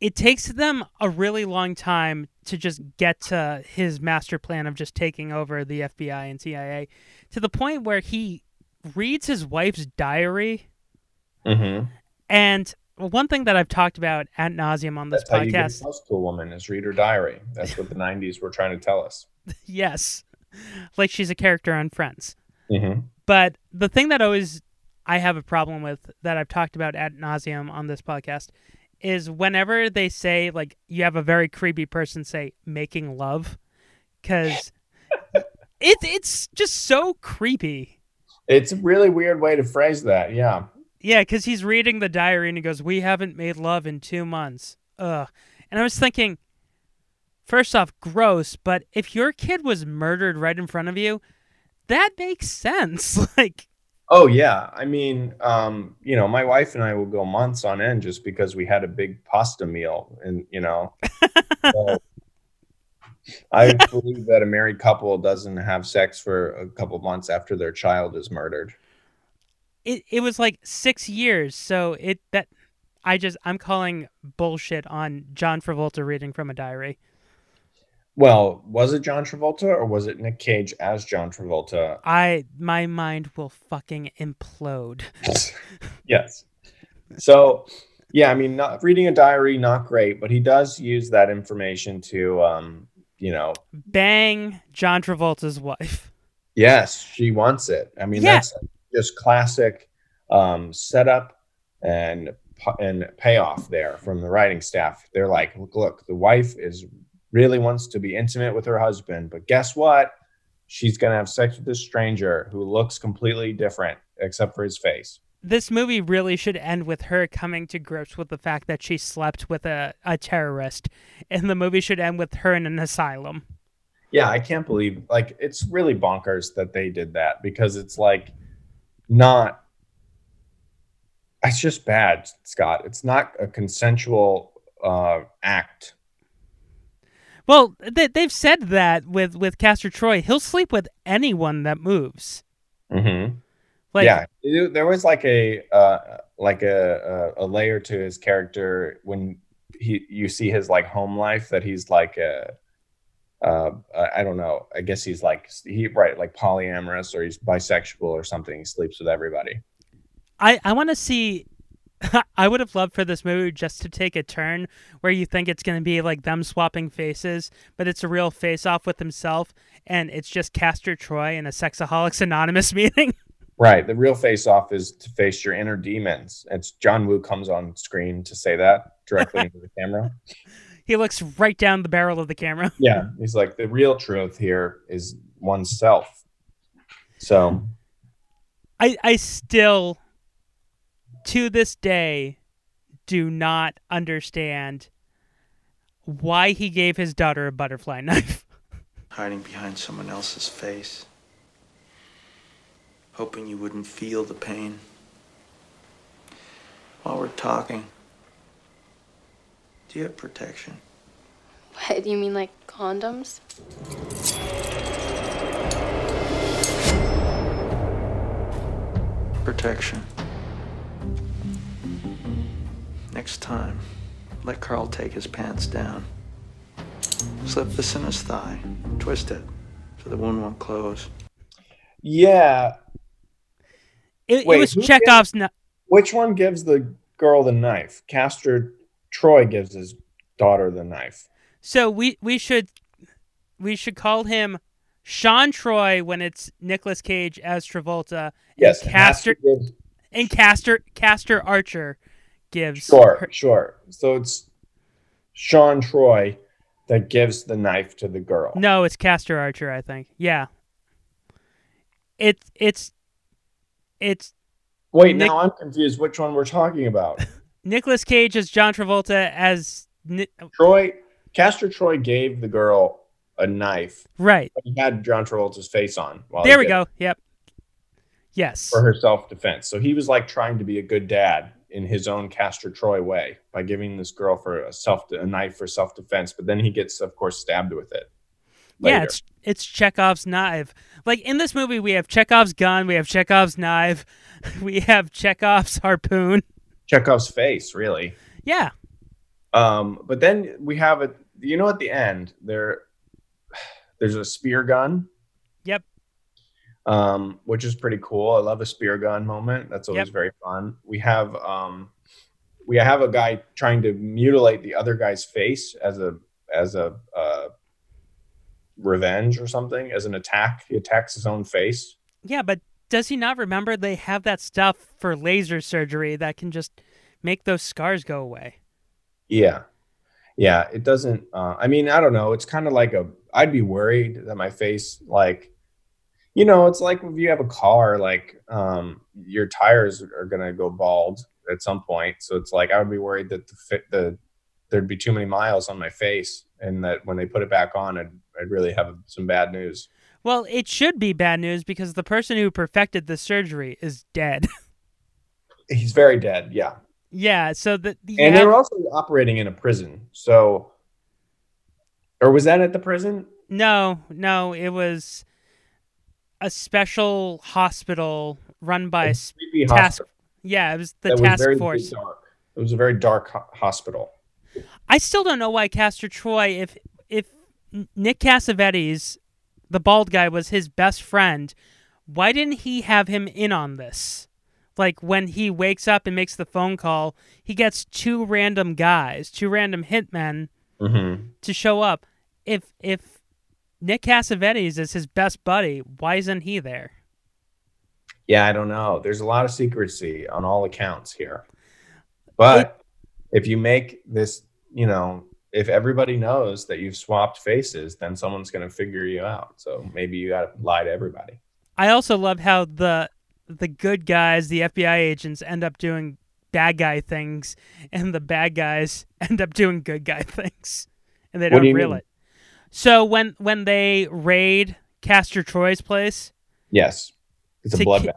it takes them a really long time to just get to his master plan of just taking over the FBI and CIA to the point where he reads his wife's diary. Mm-hmm. And one thing that I've talked about at nauseum on this That's how you podcast, to a woman is read her diary. That's what the '90s were trying to tell us. yes, like she's a character on Friends. Mm-hmm. But the thing that always I have a problem with that I've talked about ad nauseum on this podcast is whenever they say like you have a very creepy person say making love, because it's it's just so creepy. It's a really weird way to phrase that. Yeah. Yeah, because he's reading the diary and he goes, "We haven't made love in two months." Ugh. And I was thinking, first off, gross. But if your kid was murdered right in front of you, that makes sense. like, Oh yeah. I mean, um, you know, my wife and I will go months on end just because we had a big pasta meal, and you know, so, I believe that a married couple doesn't have sex for a couple months after their child is murdered. It it was like six years, so it that I just I'm calling bullshit on John Travolta reading from a diary. Well, was it John Travolta or was it Nick Cage as John Travolta? I my mind will fucking implode. yes. So, yeah, I mean, not reading a diary, not great, but he does use that information to, um, you know, Bang John Travolta's wife. yes, she wants it. I mean, Yeah. that's just classic um, setup and and payoff there from the writing staff. They're like, look, look, the wife is really wants to be intimate with her husband, but guess what? She's gonna have sex with this stranger who looks completely different except for his face. This movie really should end with her coming to grips with the fact that she slept with a, a terrorist, and the movie should end with her in an asylum. Yeah, I can't believe like it's really bonkers that they did that because it's like not it's just bad, Scott. It's not a consensual uh act. Well, they, they've said that with with Castor Troy, he'll sleep with anyone that moves. Mm-hmm. Like, yeah, it- there was like a uh, like a, a a layer to his character when he you see his like home life that he's like a uh, I don't know. I guess he's like he right like polyamorous or he's bisexual or something. He sleeps with everybody. I I want to see. I would have loved for this movie just to take a turn where you think it's going to be like them swapping faces, but it's a real face off with himself, and it's just Castor Troy in a Sexaholics Anonymous meeting. Right. The real face off is to face your inner demons. It's John Woo comes on screen to say that directly into the camera. he looks right down the barrel of the camera. Yeah. He's like, the real truth here is oneself. So, I I still to this day do not understand why he gave his daughter a butterfly knife. Hiding behind someone else's face. Hoping you wouldn't feel the pain. While we're talking, do you have protection? What, do you mean like condoms? Protection. Next time, let Carl take his pants down. Slip this in his thigh. Twist it so the wound won't close. yeah. It, Wait, it was who Chekhov's knife. Which one gives the girl the knife? Castor Troy gives his daughter the knife. So we we should we should call him Sean Troy when it's Nicolas Cage as Travolta. And Yes. Castor and Castor Castor Archer gives sure, her- sure. So it's Sean Troy that gives the knife to the girl. No, it's Castor Archer, I think. Yeah. It's it's it's Wait, Nick- now I'm confused which one we're talking about. Nicolas Cage as John Travolta as Ni- Troy, Castor Troy gave the girl a knife, right. but he had John Travolta's face on. While There we go. it Yep. Yes. For her self defense. So he was like trying to be a good dad in his own Castor Troy way by giving this girl for a self a knife for self defense, but then he gets, of course, stabbed with it. Yeah, it's it's Chekhov's knife. Like in this movie, we have Chekhov's gun, we have Chekhov's knife, we have Chekhov's harpoon. Chekhov's face, really. Yeah, Um, but then we have it. You know, at the end there, there's a spear gun, yep. Um, which is pretty cool. I love a spear gun moment. That's always Yep. very fun. We have um, we have a guy trying to mutilate the other guy's face as a as a uh, revenge or something, as an attack. He attacks his own face. Yeah, but does he not remember they have that stuff for laser surgery that can just make those scars go away? Yeah. Yeah. It doesn't, uh, I mean, I don't know. It's kind of like a, I'd be worried that my face, like, you know, it's like if you have a car, like, um, your tires are going to go bald at some point. So it's like, I would be worried that the fit, the, there'd be too many miles on my face and that when they put it back on, I'd, I'd really have some bad news. Well, it should be bad news because the person who perfected the surgery is dead. He's very dead. Yeah. yeah, so the and they were also operating in a prison. So Or was that at the prison? No, no, it was a special hospital run by A task. hospital. Yeah, it was the that was task very force. dark. It was a very dark ho- hospital. I still don't know why Castor Troy, if if Nick Cassavetes, the bald guy, was his best friend, why didn't he have him in on this? Like when he wakes up and makes the phone call, he gets two random guys, two random hitmen Mm-hmm. to show up. If if Nick Cassavetes is his best buddy, why isn't he there? Yeah, I don't know. There's a lot of secrecy on all accounts here. But if you make this, you know, if everybody knows that you've swapped faces, then someone's going to figure you out. So maybe you got to lie to everybody. I also love how the the good guys, the FBI agents, end up doing bad guy things, and the bad guys end up doing good guy things, and they do don't you reel mean? it. So when when they raid Castor Troy's place, Yes. It's a To ki- bloodbath.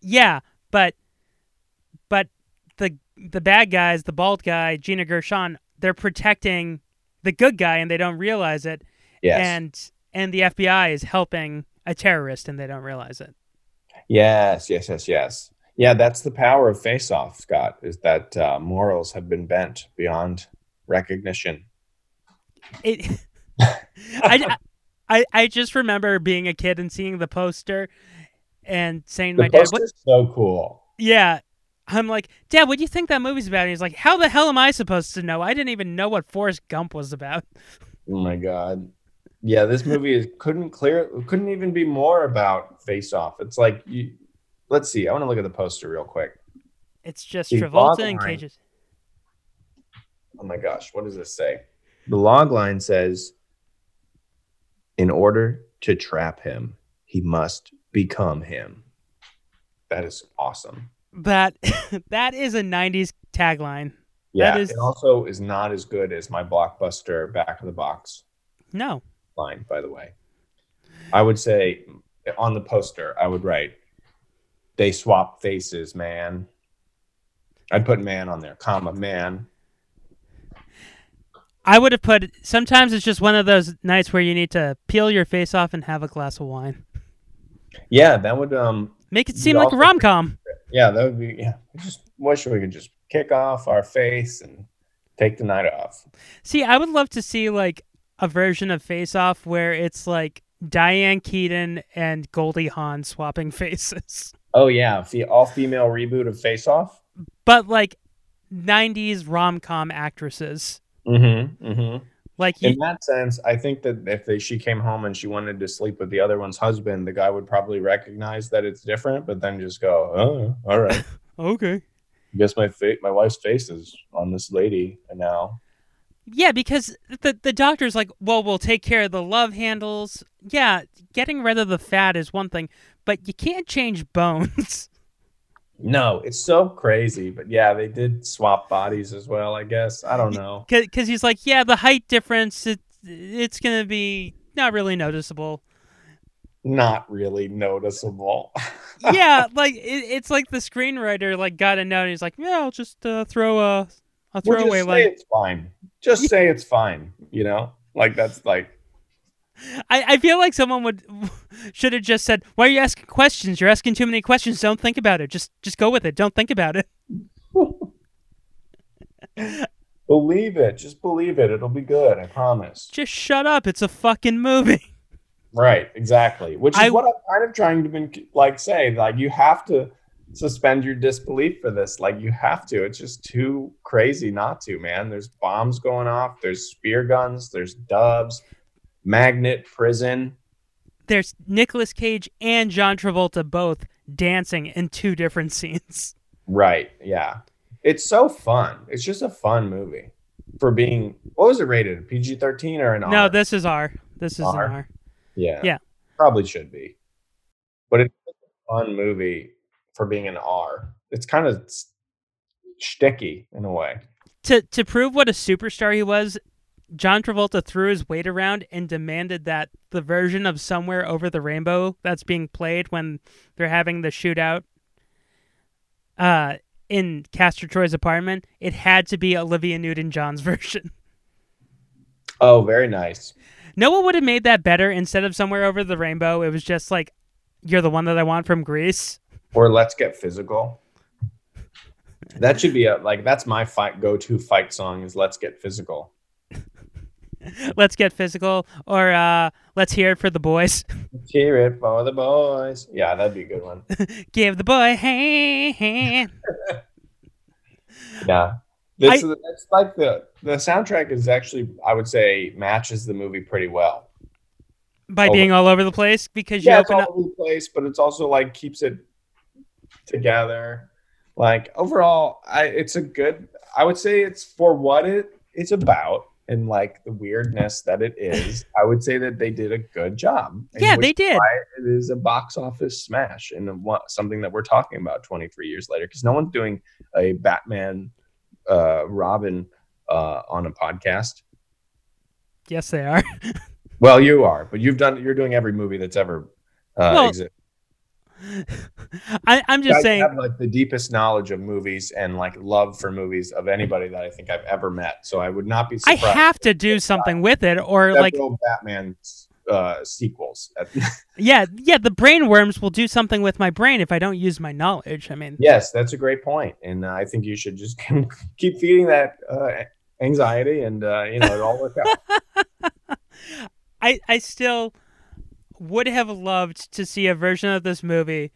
yeah, but but the the bad guys, the bald guy, Gina Gershon, they're protecting the good guy, and they don't realize it. Yes. And and the FBI is helping a terrorist, and they don't realize it. Yes, yes, yes, yes. Yeah, that's the power of Face Off, Scott, is that uh, morals have been bent beyond recognition. it I, I I just remember being a kid and seeing the poster and saying to my dad, what, poster's so cool. "Yeah." I'm like, "Dad, what do you think that movie's about?" And he's like, "How the hell am I supposed to know? I didn't even know what Forrest Gump was about." Oh my god. Yeah, this movie is, couldn't clear couldn't even be more about Face Off. It's like you let's see. I want to look at the poster real quick. It's just The Travolta and cages. Oh my gosh, what does this say? The log line says in order to trap him, he must become him. That is awesome. That that is a '90s tagline. Yeah, That is it also is not as good as my blockbuster back of the box no. line, by the way. I would say on the poster, I would write, they swap faces, man. I'd put man on there, comma, man. I would have put. Sometimes it's just one of those nights where you need to peel your face off and have a glass of wine. Yeah, that would um Make it seem like a rom com. Yeah, that would be yeah. I just wish we could just kick off our face and take the night off. See, I would love to see like a version of Face Off where it's like Diane Keaton and Goldie Hawn swapping faces, Oh yeah, the all female reboot of Face Off. but like '90s rom com actresses. Mm-hmm. Mm-hmm. Like you, In that sense, I think that if they, she came home and she wanted to sleep with the other one's husband, the guy would probably recognize that it's different, but then just go, "Oh, all right. okay. I guess my fa- my wife's face is on this lady and now." Yeah, because the the doctor's like, well, we'll take care of the love handles. Yeah, getting rid of the fat is one thing, but you can't change bones. No, it's so crazy, but yeah, they did swap bodies as well. I guess I don't know. Because he's like, yeah, the height difference, it, it's going to be not really noticeable. Not really noticeable. yeah, like it, it's like the screenwriter like got a note and he's like, yeah, I'll just uh, throw a a Well, just throwaway say line. it's fine. Just say it's fine. You know, like that's like I, I feel like someone would should have just said, "Why are you asking questions? You're asking too many questions. Don't think about it. Just just go with it. Don't think about it." believe it. Just believe it. It'll be good. I promise. Just shut up. It's a fucking movie. Right, exactly. Which is I- what I'm kind of trying to been, like say. Like you have to suspend your disbelief for this. Like you have to. It's just too crazy not to, man. There's bombs going off. There's spear guns. There's doves. Magnet prison. There's Nicolas Cage and John Travolta both dancing in two different scenes. Right. Yeah. It's so fun. It's just a fun movie for being. What was it rated? PG thirteen or an R? No, this is R. This is R? an R. Yeah. Yeah. Probably should be. But it's a fun movie for being an R. It's kind of sticky in a way. To to prove what a superstar he was, John Travolta threw his weight around and demanded that the version of Somewhere Over the Rainbow that's being played when they're having the shootout uh in Castor Troy's apartment, it had to be Olivia Newton John's version. Oh, very nice. No one would have made that better instead of somewhere over the rainbow. It was just like, "You're the one that I want from Grease." Or let's get physical. That should be a like that's my fight go to fight song is let's get physical. let's get physical, or uh, let's hear it for the boys. Cheer it for the boys. Yeah, that'd be a good one. Give the boy hand. Yeah. This is it's like the the soundtrack is actually I would say matches the movie pretty well. By being all over the place because you Yeah, it's open all up. over the place, but it's also like keeps it together. Like overall, I it's a good. I would say it's for what it it's about and like the weirdness that it is. I would say that they did a good job. Yeah, they did. It is a box office smash and something that we're talking about 23 years later because no one's doing a Batman, uh, Robin, uh, on a podcast. Yes, they are. Well, you are, but you've done. You're doing every movie that's ever uh, Well, existed. I, I'm just guys saying. have like the deepest knowledge of movies and like love for movies of anybody that I think I've ever met. So I would not be I have to do something with it, or like, Batman uh, sequels. yeah, yeah. The brain worms will do something with my brain if I don't use my knowledge. I mean, yes, that's a great point, and uh, I think you should just keep feeding that uh, anxiety, and uh, you know it all work out. I I still would have loved to see a version of this movie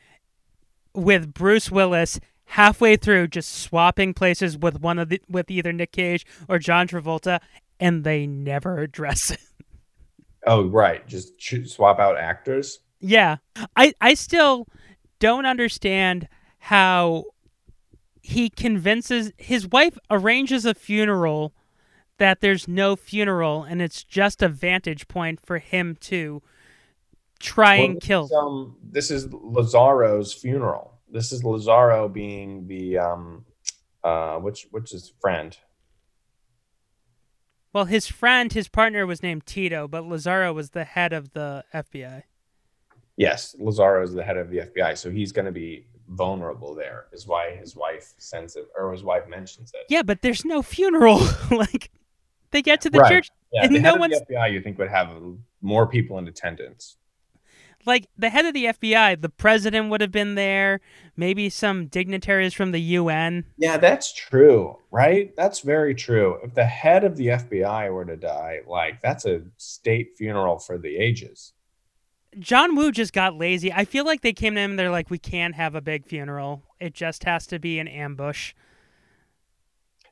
with Bruce Willis halfway through just swapping places with one of the with either Nick Cage or John Travolta, and they never address it. oh, right, just swap out actors. Yeah. I I still don't understand how he convinces his wife arranges a funeral that there's no funeral and it's just a vantage point for him to try Well, and this kill. is, um, this is Lazarro's funeral. This is Lazarro being the um, uh, which which is friend. Well, his friend, his partner was named Tito, but Lazarro was the head of the FBI. Yes, Lazarro is the head of the FBI, so he's going to be vulnerable. There is why his wife sends it, or his wife mentions it. Yeah, but there's no funeral. like they get to the Right. church Yeah, and no head one's of the FBI you think would have more people in attendance. Like the head of the FBI, the president would have been there, maybe some dignitaries from the UN. Yeah, that's true, right? That's very true. If the head of the FBI were to die, like that's a state funeral for the ages. John Woo just got lazy. I feel like they came to him and they're like, we can't have a big funeral. It just has to be an ambush.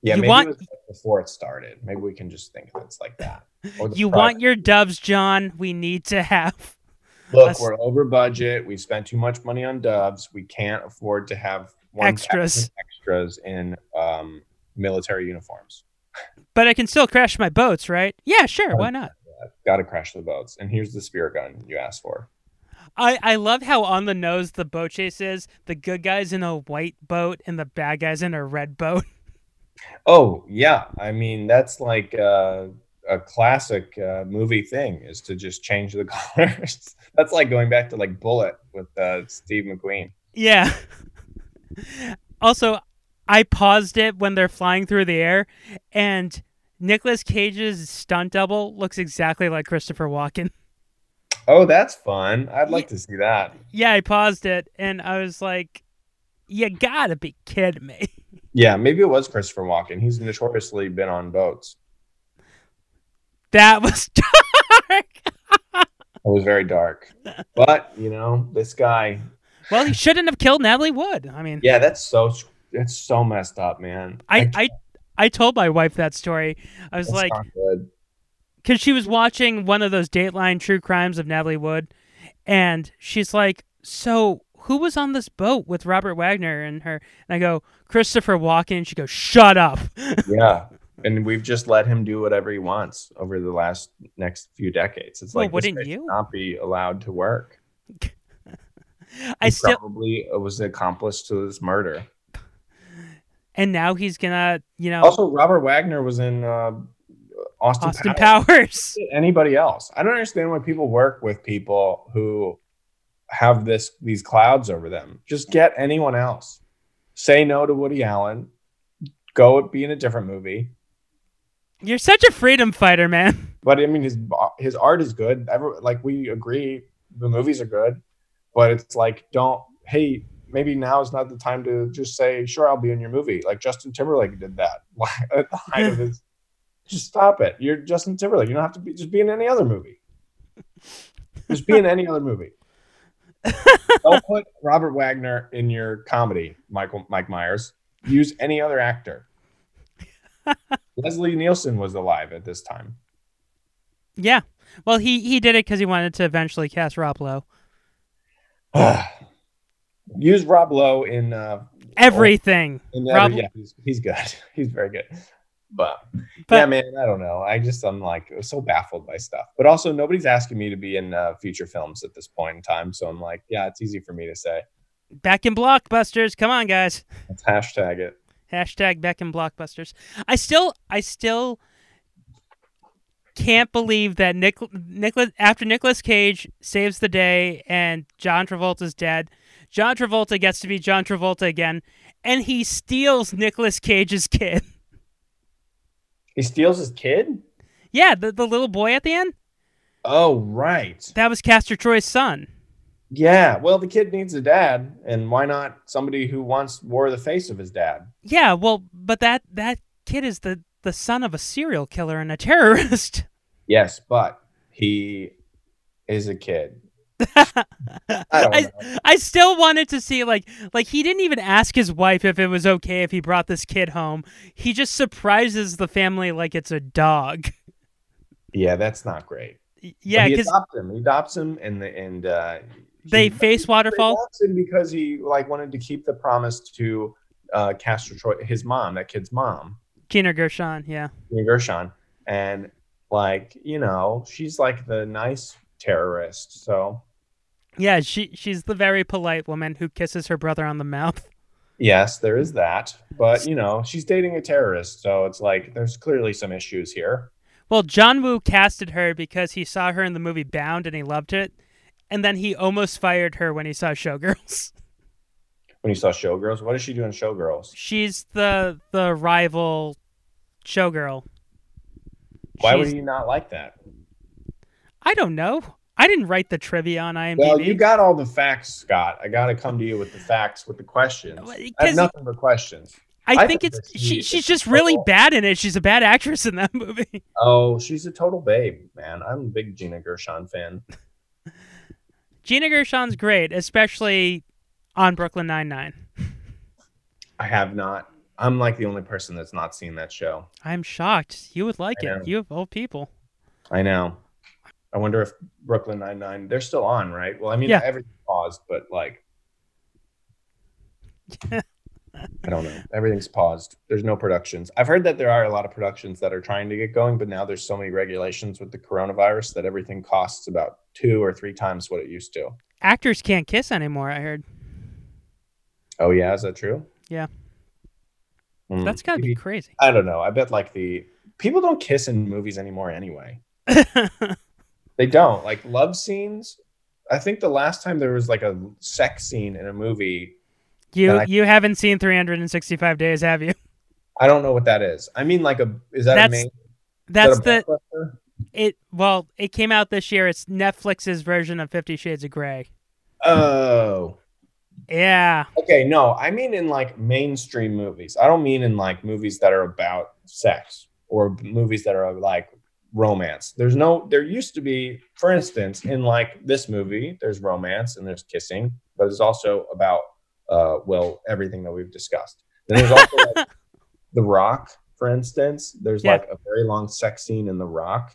Yeah, You maybe want- it like before it started. Maybe we can just think of it like that. You project. want your doves, John? We need to have. Look, us- we're over budget. We spent too much money on doves. We can't afford to have one Extras. extras in um, military uniforms. But I can still crash my boats, right? Yeah, sure. Why not? Got to crash the boats. And here's the spear gun you asked for. I, I love how on the nose the boat chase is. The good guys in a white boat and the bad guys in a red boat. Oh yeah, I mean that's like uh, a classic uh, movie thing is to just change the colors. that's like going back to like Bullitt with uh, Steve McQueen. Yeah. also, I paused it when they're flying through the air, and Nicolas Cage's stunt double looks exactly like Christopher Walken. Oh, that's fun. I'd like to see that. Yeah, I paused it, and I was like, "You gotta be kidding me!" Yeah, maybe it was Christopher Walken. He's notoriously been on boats. That was dark. It was very dark. But, you know, this guy, well, he shouldn't have killed Natalie Wood. I mean, yeah, that's so that's so messed up, man. I, I, I told my wife that story. I was like, because she was watching one of those Dateline true crimes of Natalie Wood, and she's like, "So who was on this boat with Robert Wagner and her?" And I go, "Christopher Walken." She goes, "Shut up." yeah. And we've just let him do whatever he wants over the last next few decades. It's Well, like wouldn't you? not be allowed to work. I still, probably was the accomplice to this murder. and now he's gonna, you know, Also, Robert Wagner was in uh, Austin, Austin Powers. Powers. Anybody else? I don't understand why people work with people who have this these clouds over them. Just get anyone else. Say no to Woody Allen. Go be in a different movie. You're such a freedom fighter, man. But I mean, his his art is good. Every, like we agree, the movies are good. But it's like, don't hey, maybe now is not the time to just say, sure, I'll be in your movie. Like Justin Timberlake did that at the height of his. Just stop it. You're Justin Timberlake. You don't have to be. Just be in any other movie. Just be in any other movie. Don't put Robert Wagner in your comedy, Michael Mike Myers. Use any other actor. Leslie Nielsen was alive at this time. Yeah. Well, he he did it because he wanted to eventually cast Rob Lowe. Use Rob Lowe in uh, Everything. in Rob- yeah, he's, he's good. He's very good. But, But- yeah, man, I don't know. I just I'm like so baffled by stuff. But also, nobody's asking me to be in uh, feature films at this point in time. So I'm like, yeah, it's easy for me to say. Back in blockbusters. Come on, guys. Let's hashtag it. Hashtag back in blockbusters. I still, I still can't believe that Nick, Nicholas, after Nicolas Cage saves the day and John Travolta's dead, John Travolta gets to be John Travolta again, and he steals Nicolas Cage's kid. He steals his kid. Yeah, the the little boy at the end. Oh right. That was Castor Troy's son. Yeah. Well, the kid needs a dad, and why not somebody who once wore the face of his dad? Yeah, well, but that that kid is the the son of a serial killer and a terrorist. Yes, but he is a kid. I I. I still wanted to see like like he didn't even ask his wife if it was okay if he brought this kid home. He just surprises the family like it's a dog. Yeah, that's not great. Yeah, But he adopts him. He adopts him, and the, and uh, they face waterfall. because he like wanted to keep the promise to uh, Castor Troy, his mom, that kid's mom, Gina Gershon, yeah. Gina Gershon, and like you know, she's like the nice terrorist. So Yeah, she she's the very polite woman who kisses her brother on the mouth. yes, there is that. But you know, she's dating a terrorist, so it's like there's clearly some issues here. Well, John Woo casted her because he saw her in the movie Bound and he loved it. And then he almost fired her when he saw Showgirls. When he saw Showgirls, what is she doing? Showgirls? She's the the rival showgirl. Why would She's- he not like that? I don't know. I didn't write the trivia on IMDb. Well, you got all the facts, Scott. I got to come to you with the facts, with the questions. I have nothing but questions. I, I think think it's she, she she's just really bad in it. She's a bad actress in that movie. Oh, she's a total babe, man. I'm a big Gina Gershon fan. Gina Gershon's great, especially on Brooklyn Nine Nine. I have not. I'm like the only person that's not seen that show. I'm shocked. You would like I know. it. You of all people. I know. I wonder if Brooklyn Nine Nine. They're still on, right? Well, I mean, Yeah. everything paused, but like, I don't know. Everything's paused. There's no productions. I've heard that there are a lot of productions that are trying to get going, but now there's so many regulations with the coronavirus that everything costs about two or three times what it used to. Actors can't kiss anymore. I heard. Oh yeah, is that true? Yeah, Hmm. that's gotta be crazy. I don't know. I bet like the people don't kiss in movies anymore anyway. They don't like love scenes. I think the last time there was like a sex scene in a movie, You I- you haven't seen 365 Days, have you? I don't know what that is. I mean, like a is that That's- a main? That's that the a blockbuster? it. Well, it came out this year. It's Netflix's version of Fifty Shades of Grey. Oh, Yeah, okay. No, I mean in like mainstream movies. I don't mean in like movies that are about sex or movies that are like romance. There's no. There used to be, for instance, in like this movie, there's romance and there's kissing, but it's also about uh well everything that we've discussed. Then there's also like, The Rock, for instance. There's Yeah. like a very long sex scene in The Rock.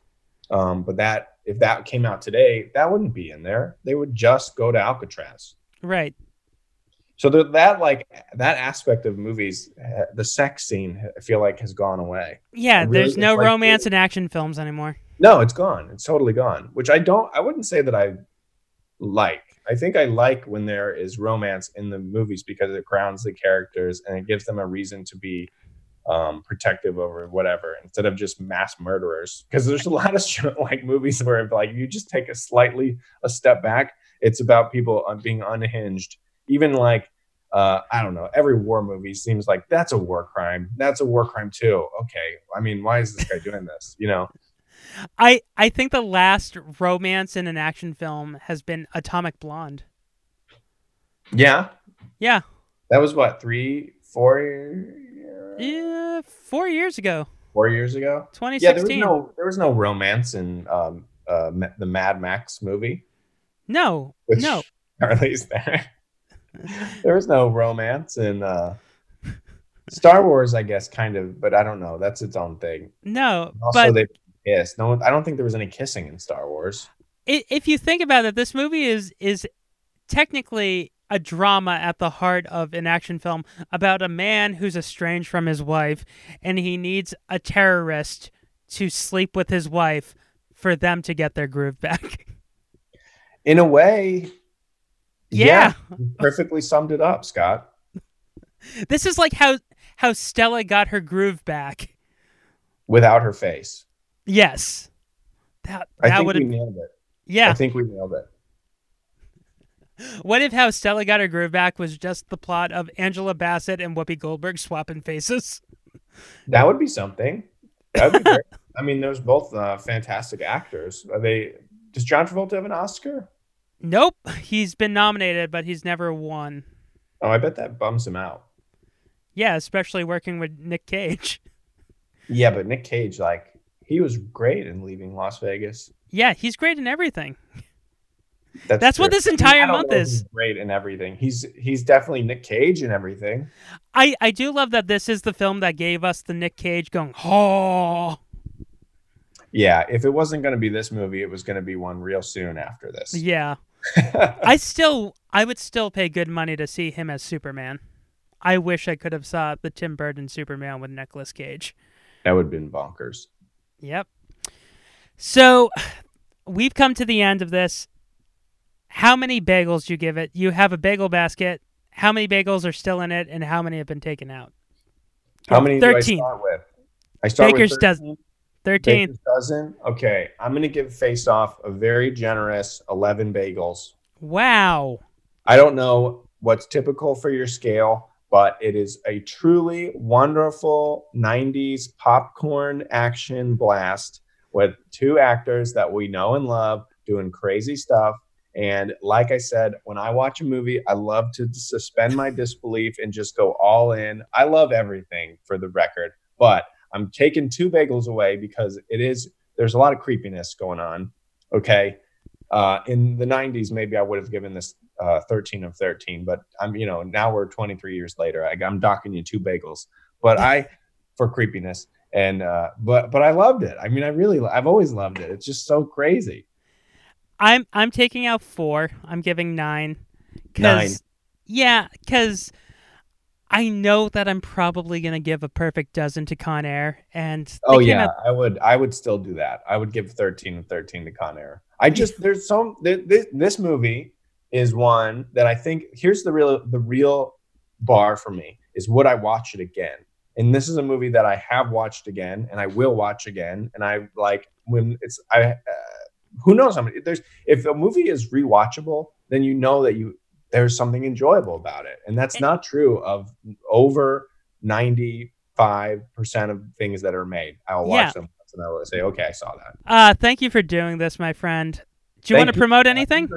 Um, but that if that came out today, that wouldn't be in there. They would just go to Alcatraz. right. So the, that like that aspect of movies, uh, the sex scene, I feel like has gone away. Yeah, really there's no like- romance in action films anymore. No, it's gone. It's totally gone. Which I don't. I wouldn't say that I like. I think I like when there is romance in the movies because it grounds the characters and it gives them a reason to be um, protective over whatever instead of just mass murderers. Because there's a lot of like movies where like you just take a slightly a step back, it's about people being unhinged. Even like uh, I don't know. Every war movie seems like that's a war crime. That's a war crime too. Okay, I mean, why is this guy doing this? You know, I I think the last romance in an action film has been Atomic Blonde. yeah, Yeah, that was what three, four, yeah, four years ago, four years ago. Yeah, there was 2016. no there was no romance in um, uh, the Mad Max movie. no, Which no. Charlie's there. there was no romance in uh, Star Wars, I guess, kind of, but I don't know. That's its own thing. No, Also, but they kissed. No, I don't think there was any kissing in Star Wars. if you think about it, this movie is is technically a drama at the heart of an action film about a man who's estranged from his wife, and he needs a terrorist to sleep with his wife for them to get their groove back. In a way, Yeah. you perfectly summed it up, Scott. this is like how how Stella got her groove back. Without her face, Yes, that I that think would we have nailed it. yeah. I think we nailed it. What if how Stella got her groove back was just the plot of Angela Bassett and Whoopi Goldberg swapping faces? That would be something. That would be great. I mean, there's both uh, fantastic actors. Are they? Does John Travolta have an Oscar? Nope, he's been nominated, but he's never won. Oh, I bet that bums him out. Yeah, especially working with Nick Cage. Yeah, but Nick Cage, like, he was great in Leaving Las Vegas. Yeah, he's great in everything. That's, That's what this entire month is. great in everything. He's he's definitely Nick Cage in everything. I I do love that this is the film that gave us the Nick Cage going, "Oh." Yeah, if it wasn't going to be this movie, it was going to be one real soon after this. Yeah. I still I would still pay good money to see him as Superman. I wish I could have saw the Tim Burton Superman with Nicolas Cage. That would have been bonkers. Yep. So we've come to the end of this. How many bagels do you give it? You have a bagel basket. How many bagels are still in it, and how many have been taken out? How many do I 13. start with? I start Baker's with dozen. Thirteen. Baker's dozen. Okay, I'm going to give Face Off a very generous 11 bagels. Wow. I don't know what's typical for your scale, but it is a truly wonderful 90s popcorn action blast with two actors that we know and love doing crazy stuff. And like I said, when I watch a movie, I love to suspend my disbelief and just go all in. I love everything for the record, but I'm taking two bagels away because it is there's a lot of creepiness going on. Okay. Uh, in the 90s, maybe I would have given this uh, 13 of 13, but I'm, you know, now we're 23 years later. I, I'm docking you two bagels, but I, for creepiness, and, uh, but, but I loved it. I mean, I really, I've always loved it. It's just so crazy. I'm I'm taking out four. I'm giving nine. 'Cause- Nine. Yeah, because I know that I'm probably gonna give a perfect dozen to Con Air, and Oh yeah, out- I would, I would still do that. I would give 13 of 13 to Con Air. I just, there's some, th- this, this movie is one that I think, here's the real, the real bar for me is would I watch it again? And this is a movie that I have watched again and I will watch again. And I like when it's, I, uh, who knows how many, there's, if a movie is rewatchable, then you know that you, there's something enjoyable about it. And that's not true of over 95% of things that are made. I'll watch Yeah. them once and I will say, okay, I saw that. Uh, thank you for doing this, my friend. Do you Thank want to promote Uh, anything?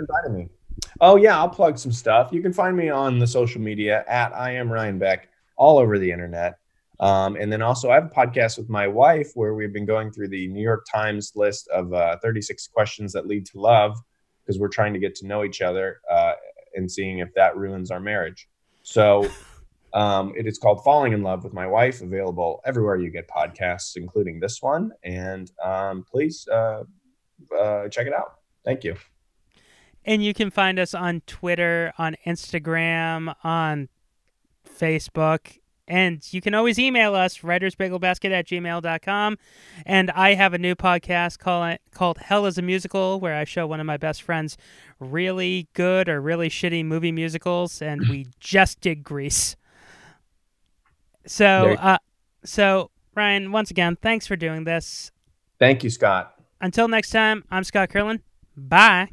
Thank you for inviting me. Oh yeah, I'll plug some stuff. You can find me on the social media at I am Ryan Beck all over the internet. Um, and then also I have a podcast with my wife where we've been going through the New York Times list of uh, 36 questions that lead to love because we're trying to get to know each other uh, and seeing if that ruins our marriage. So um, it is called Falling in Love with My Wife, available everywhere you get podcasts, including this one. And um, please uh, uh, check it out. Thank you. And you can find us on Twitter, on Instagram, on Facebook. And you can always email us, writersbagelbasket at gmail.com. And I have a new podcast called, called Hell is a Musical, where I show one of my best friends really good or really shitty movie musicals. And we just did Grease. So, uh, so Ryan, once again, thanks for doing this. Thank you, Scott. Until next time, I'm Scott Curlin. Bye.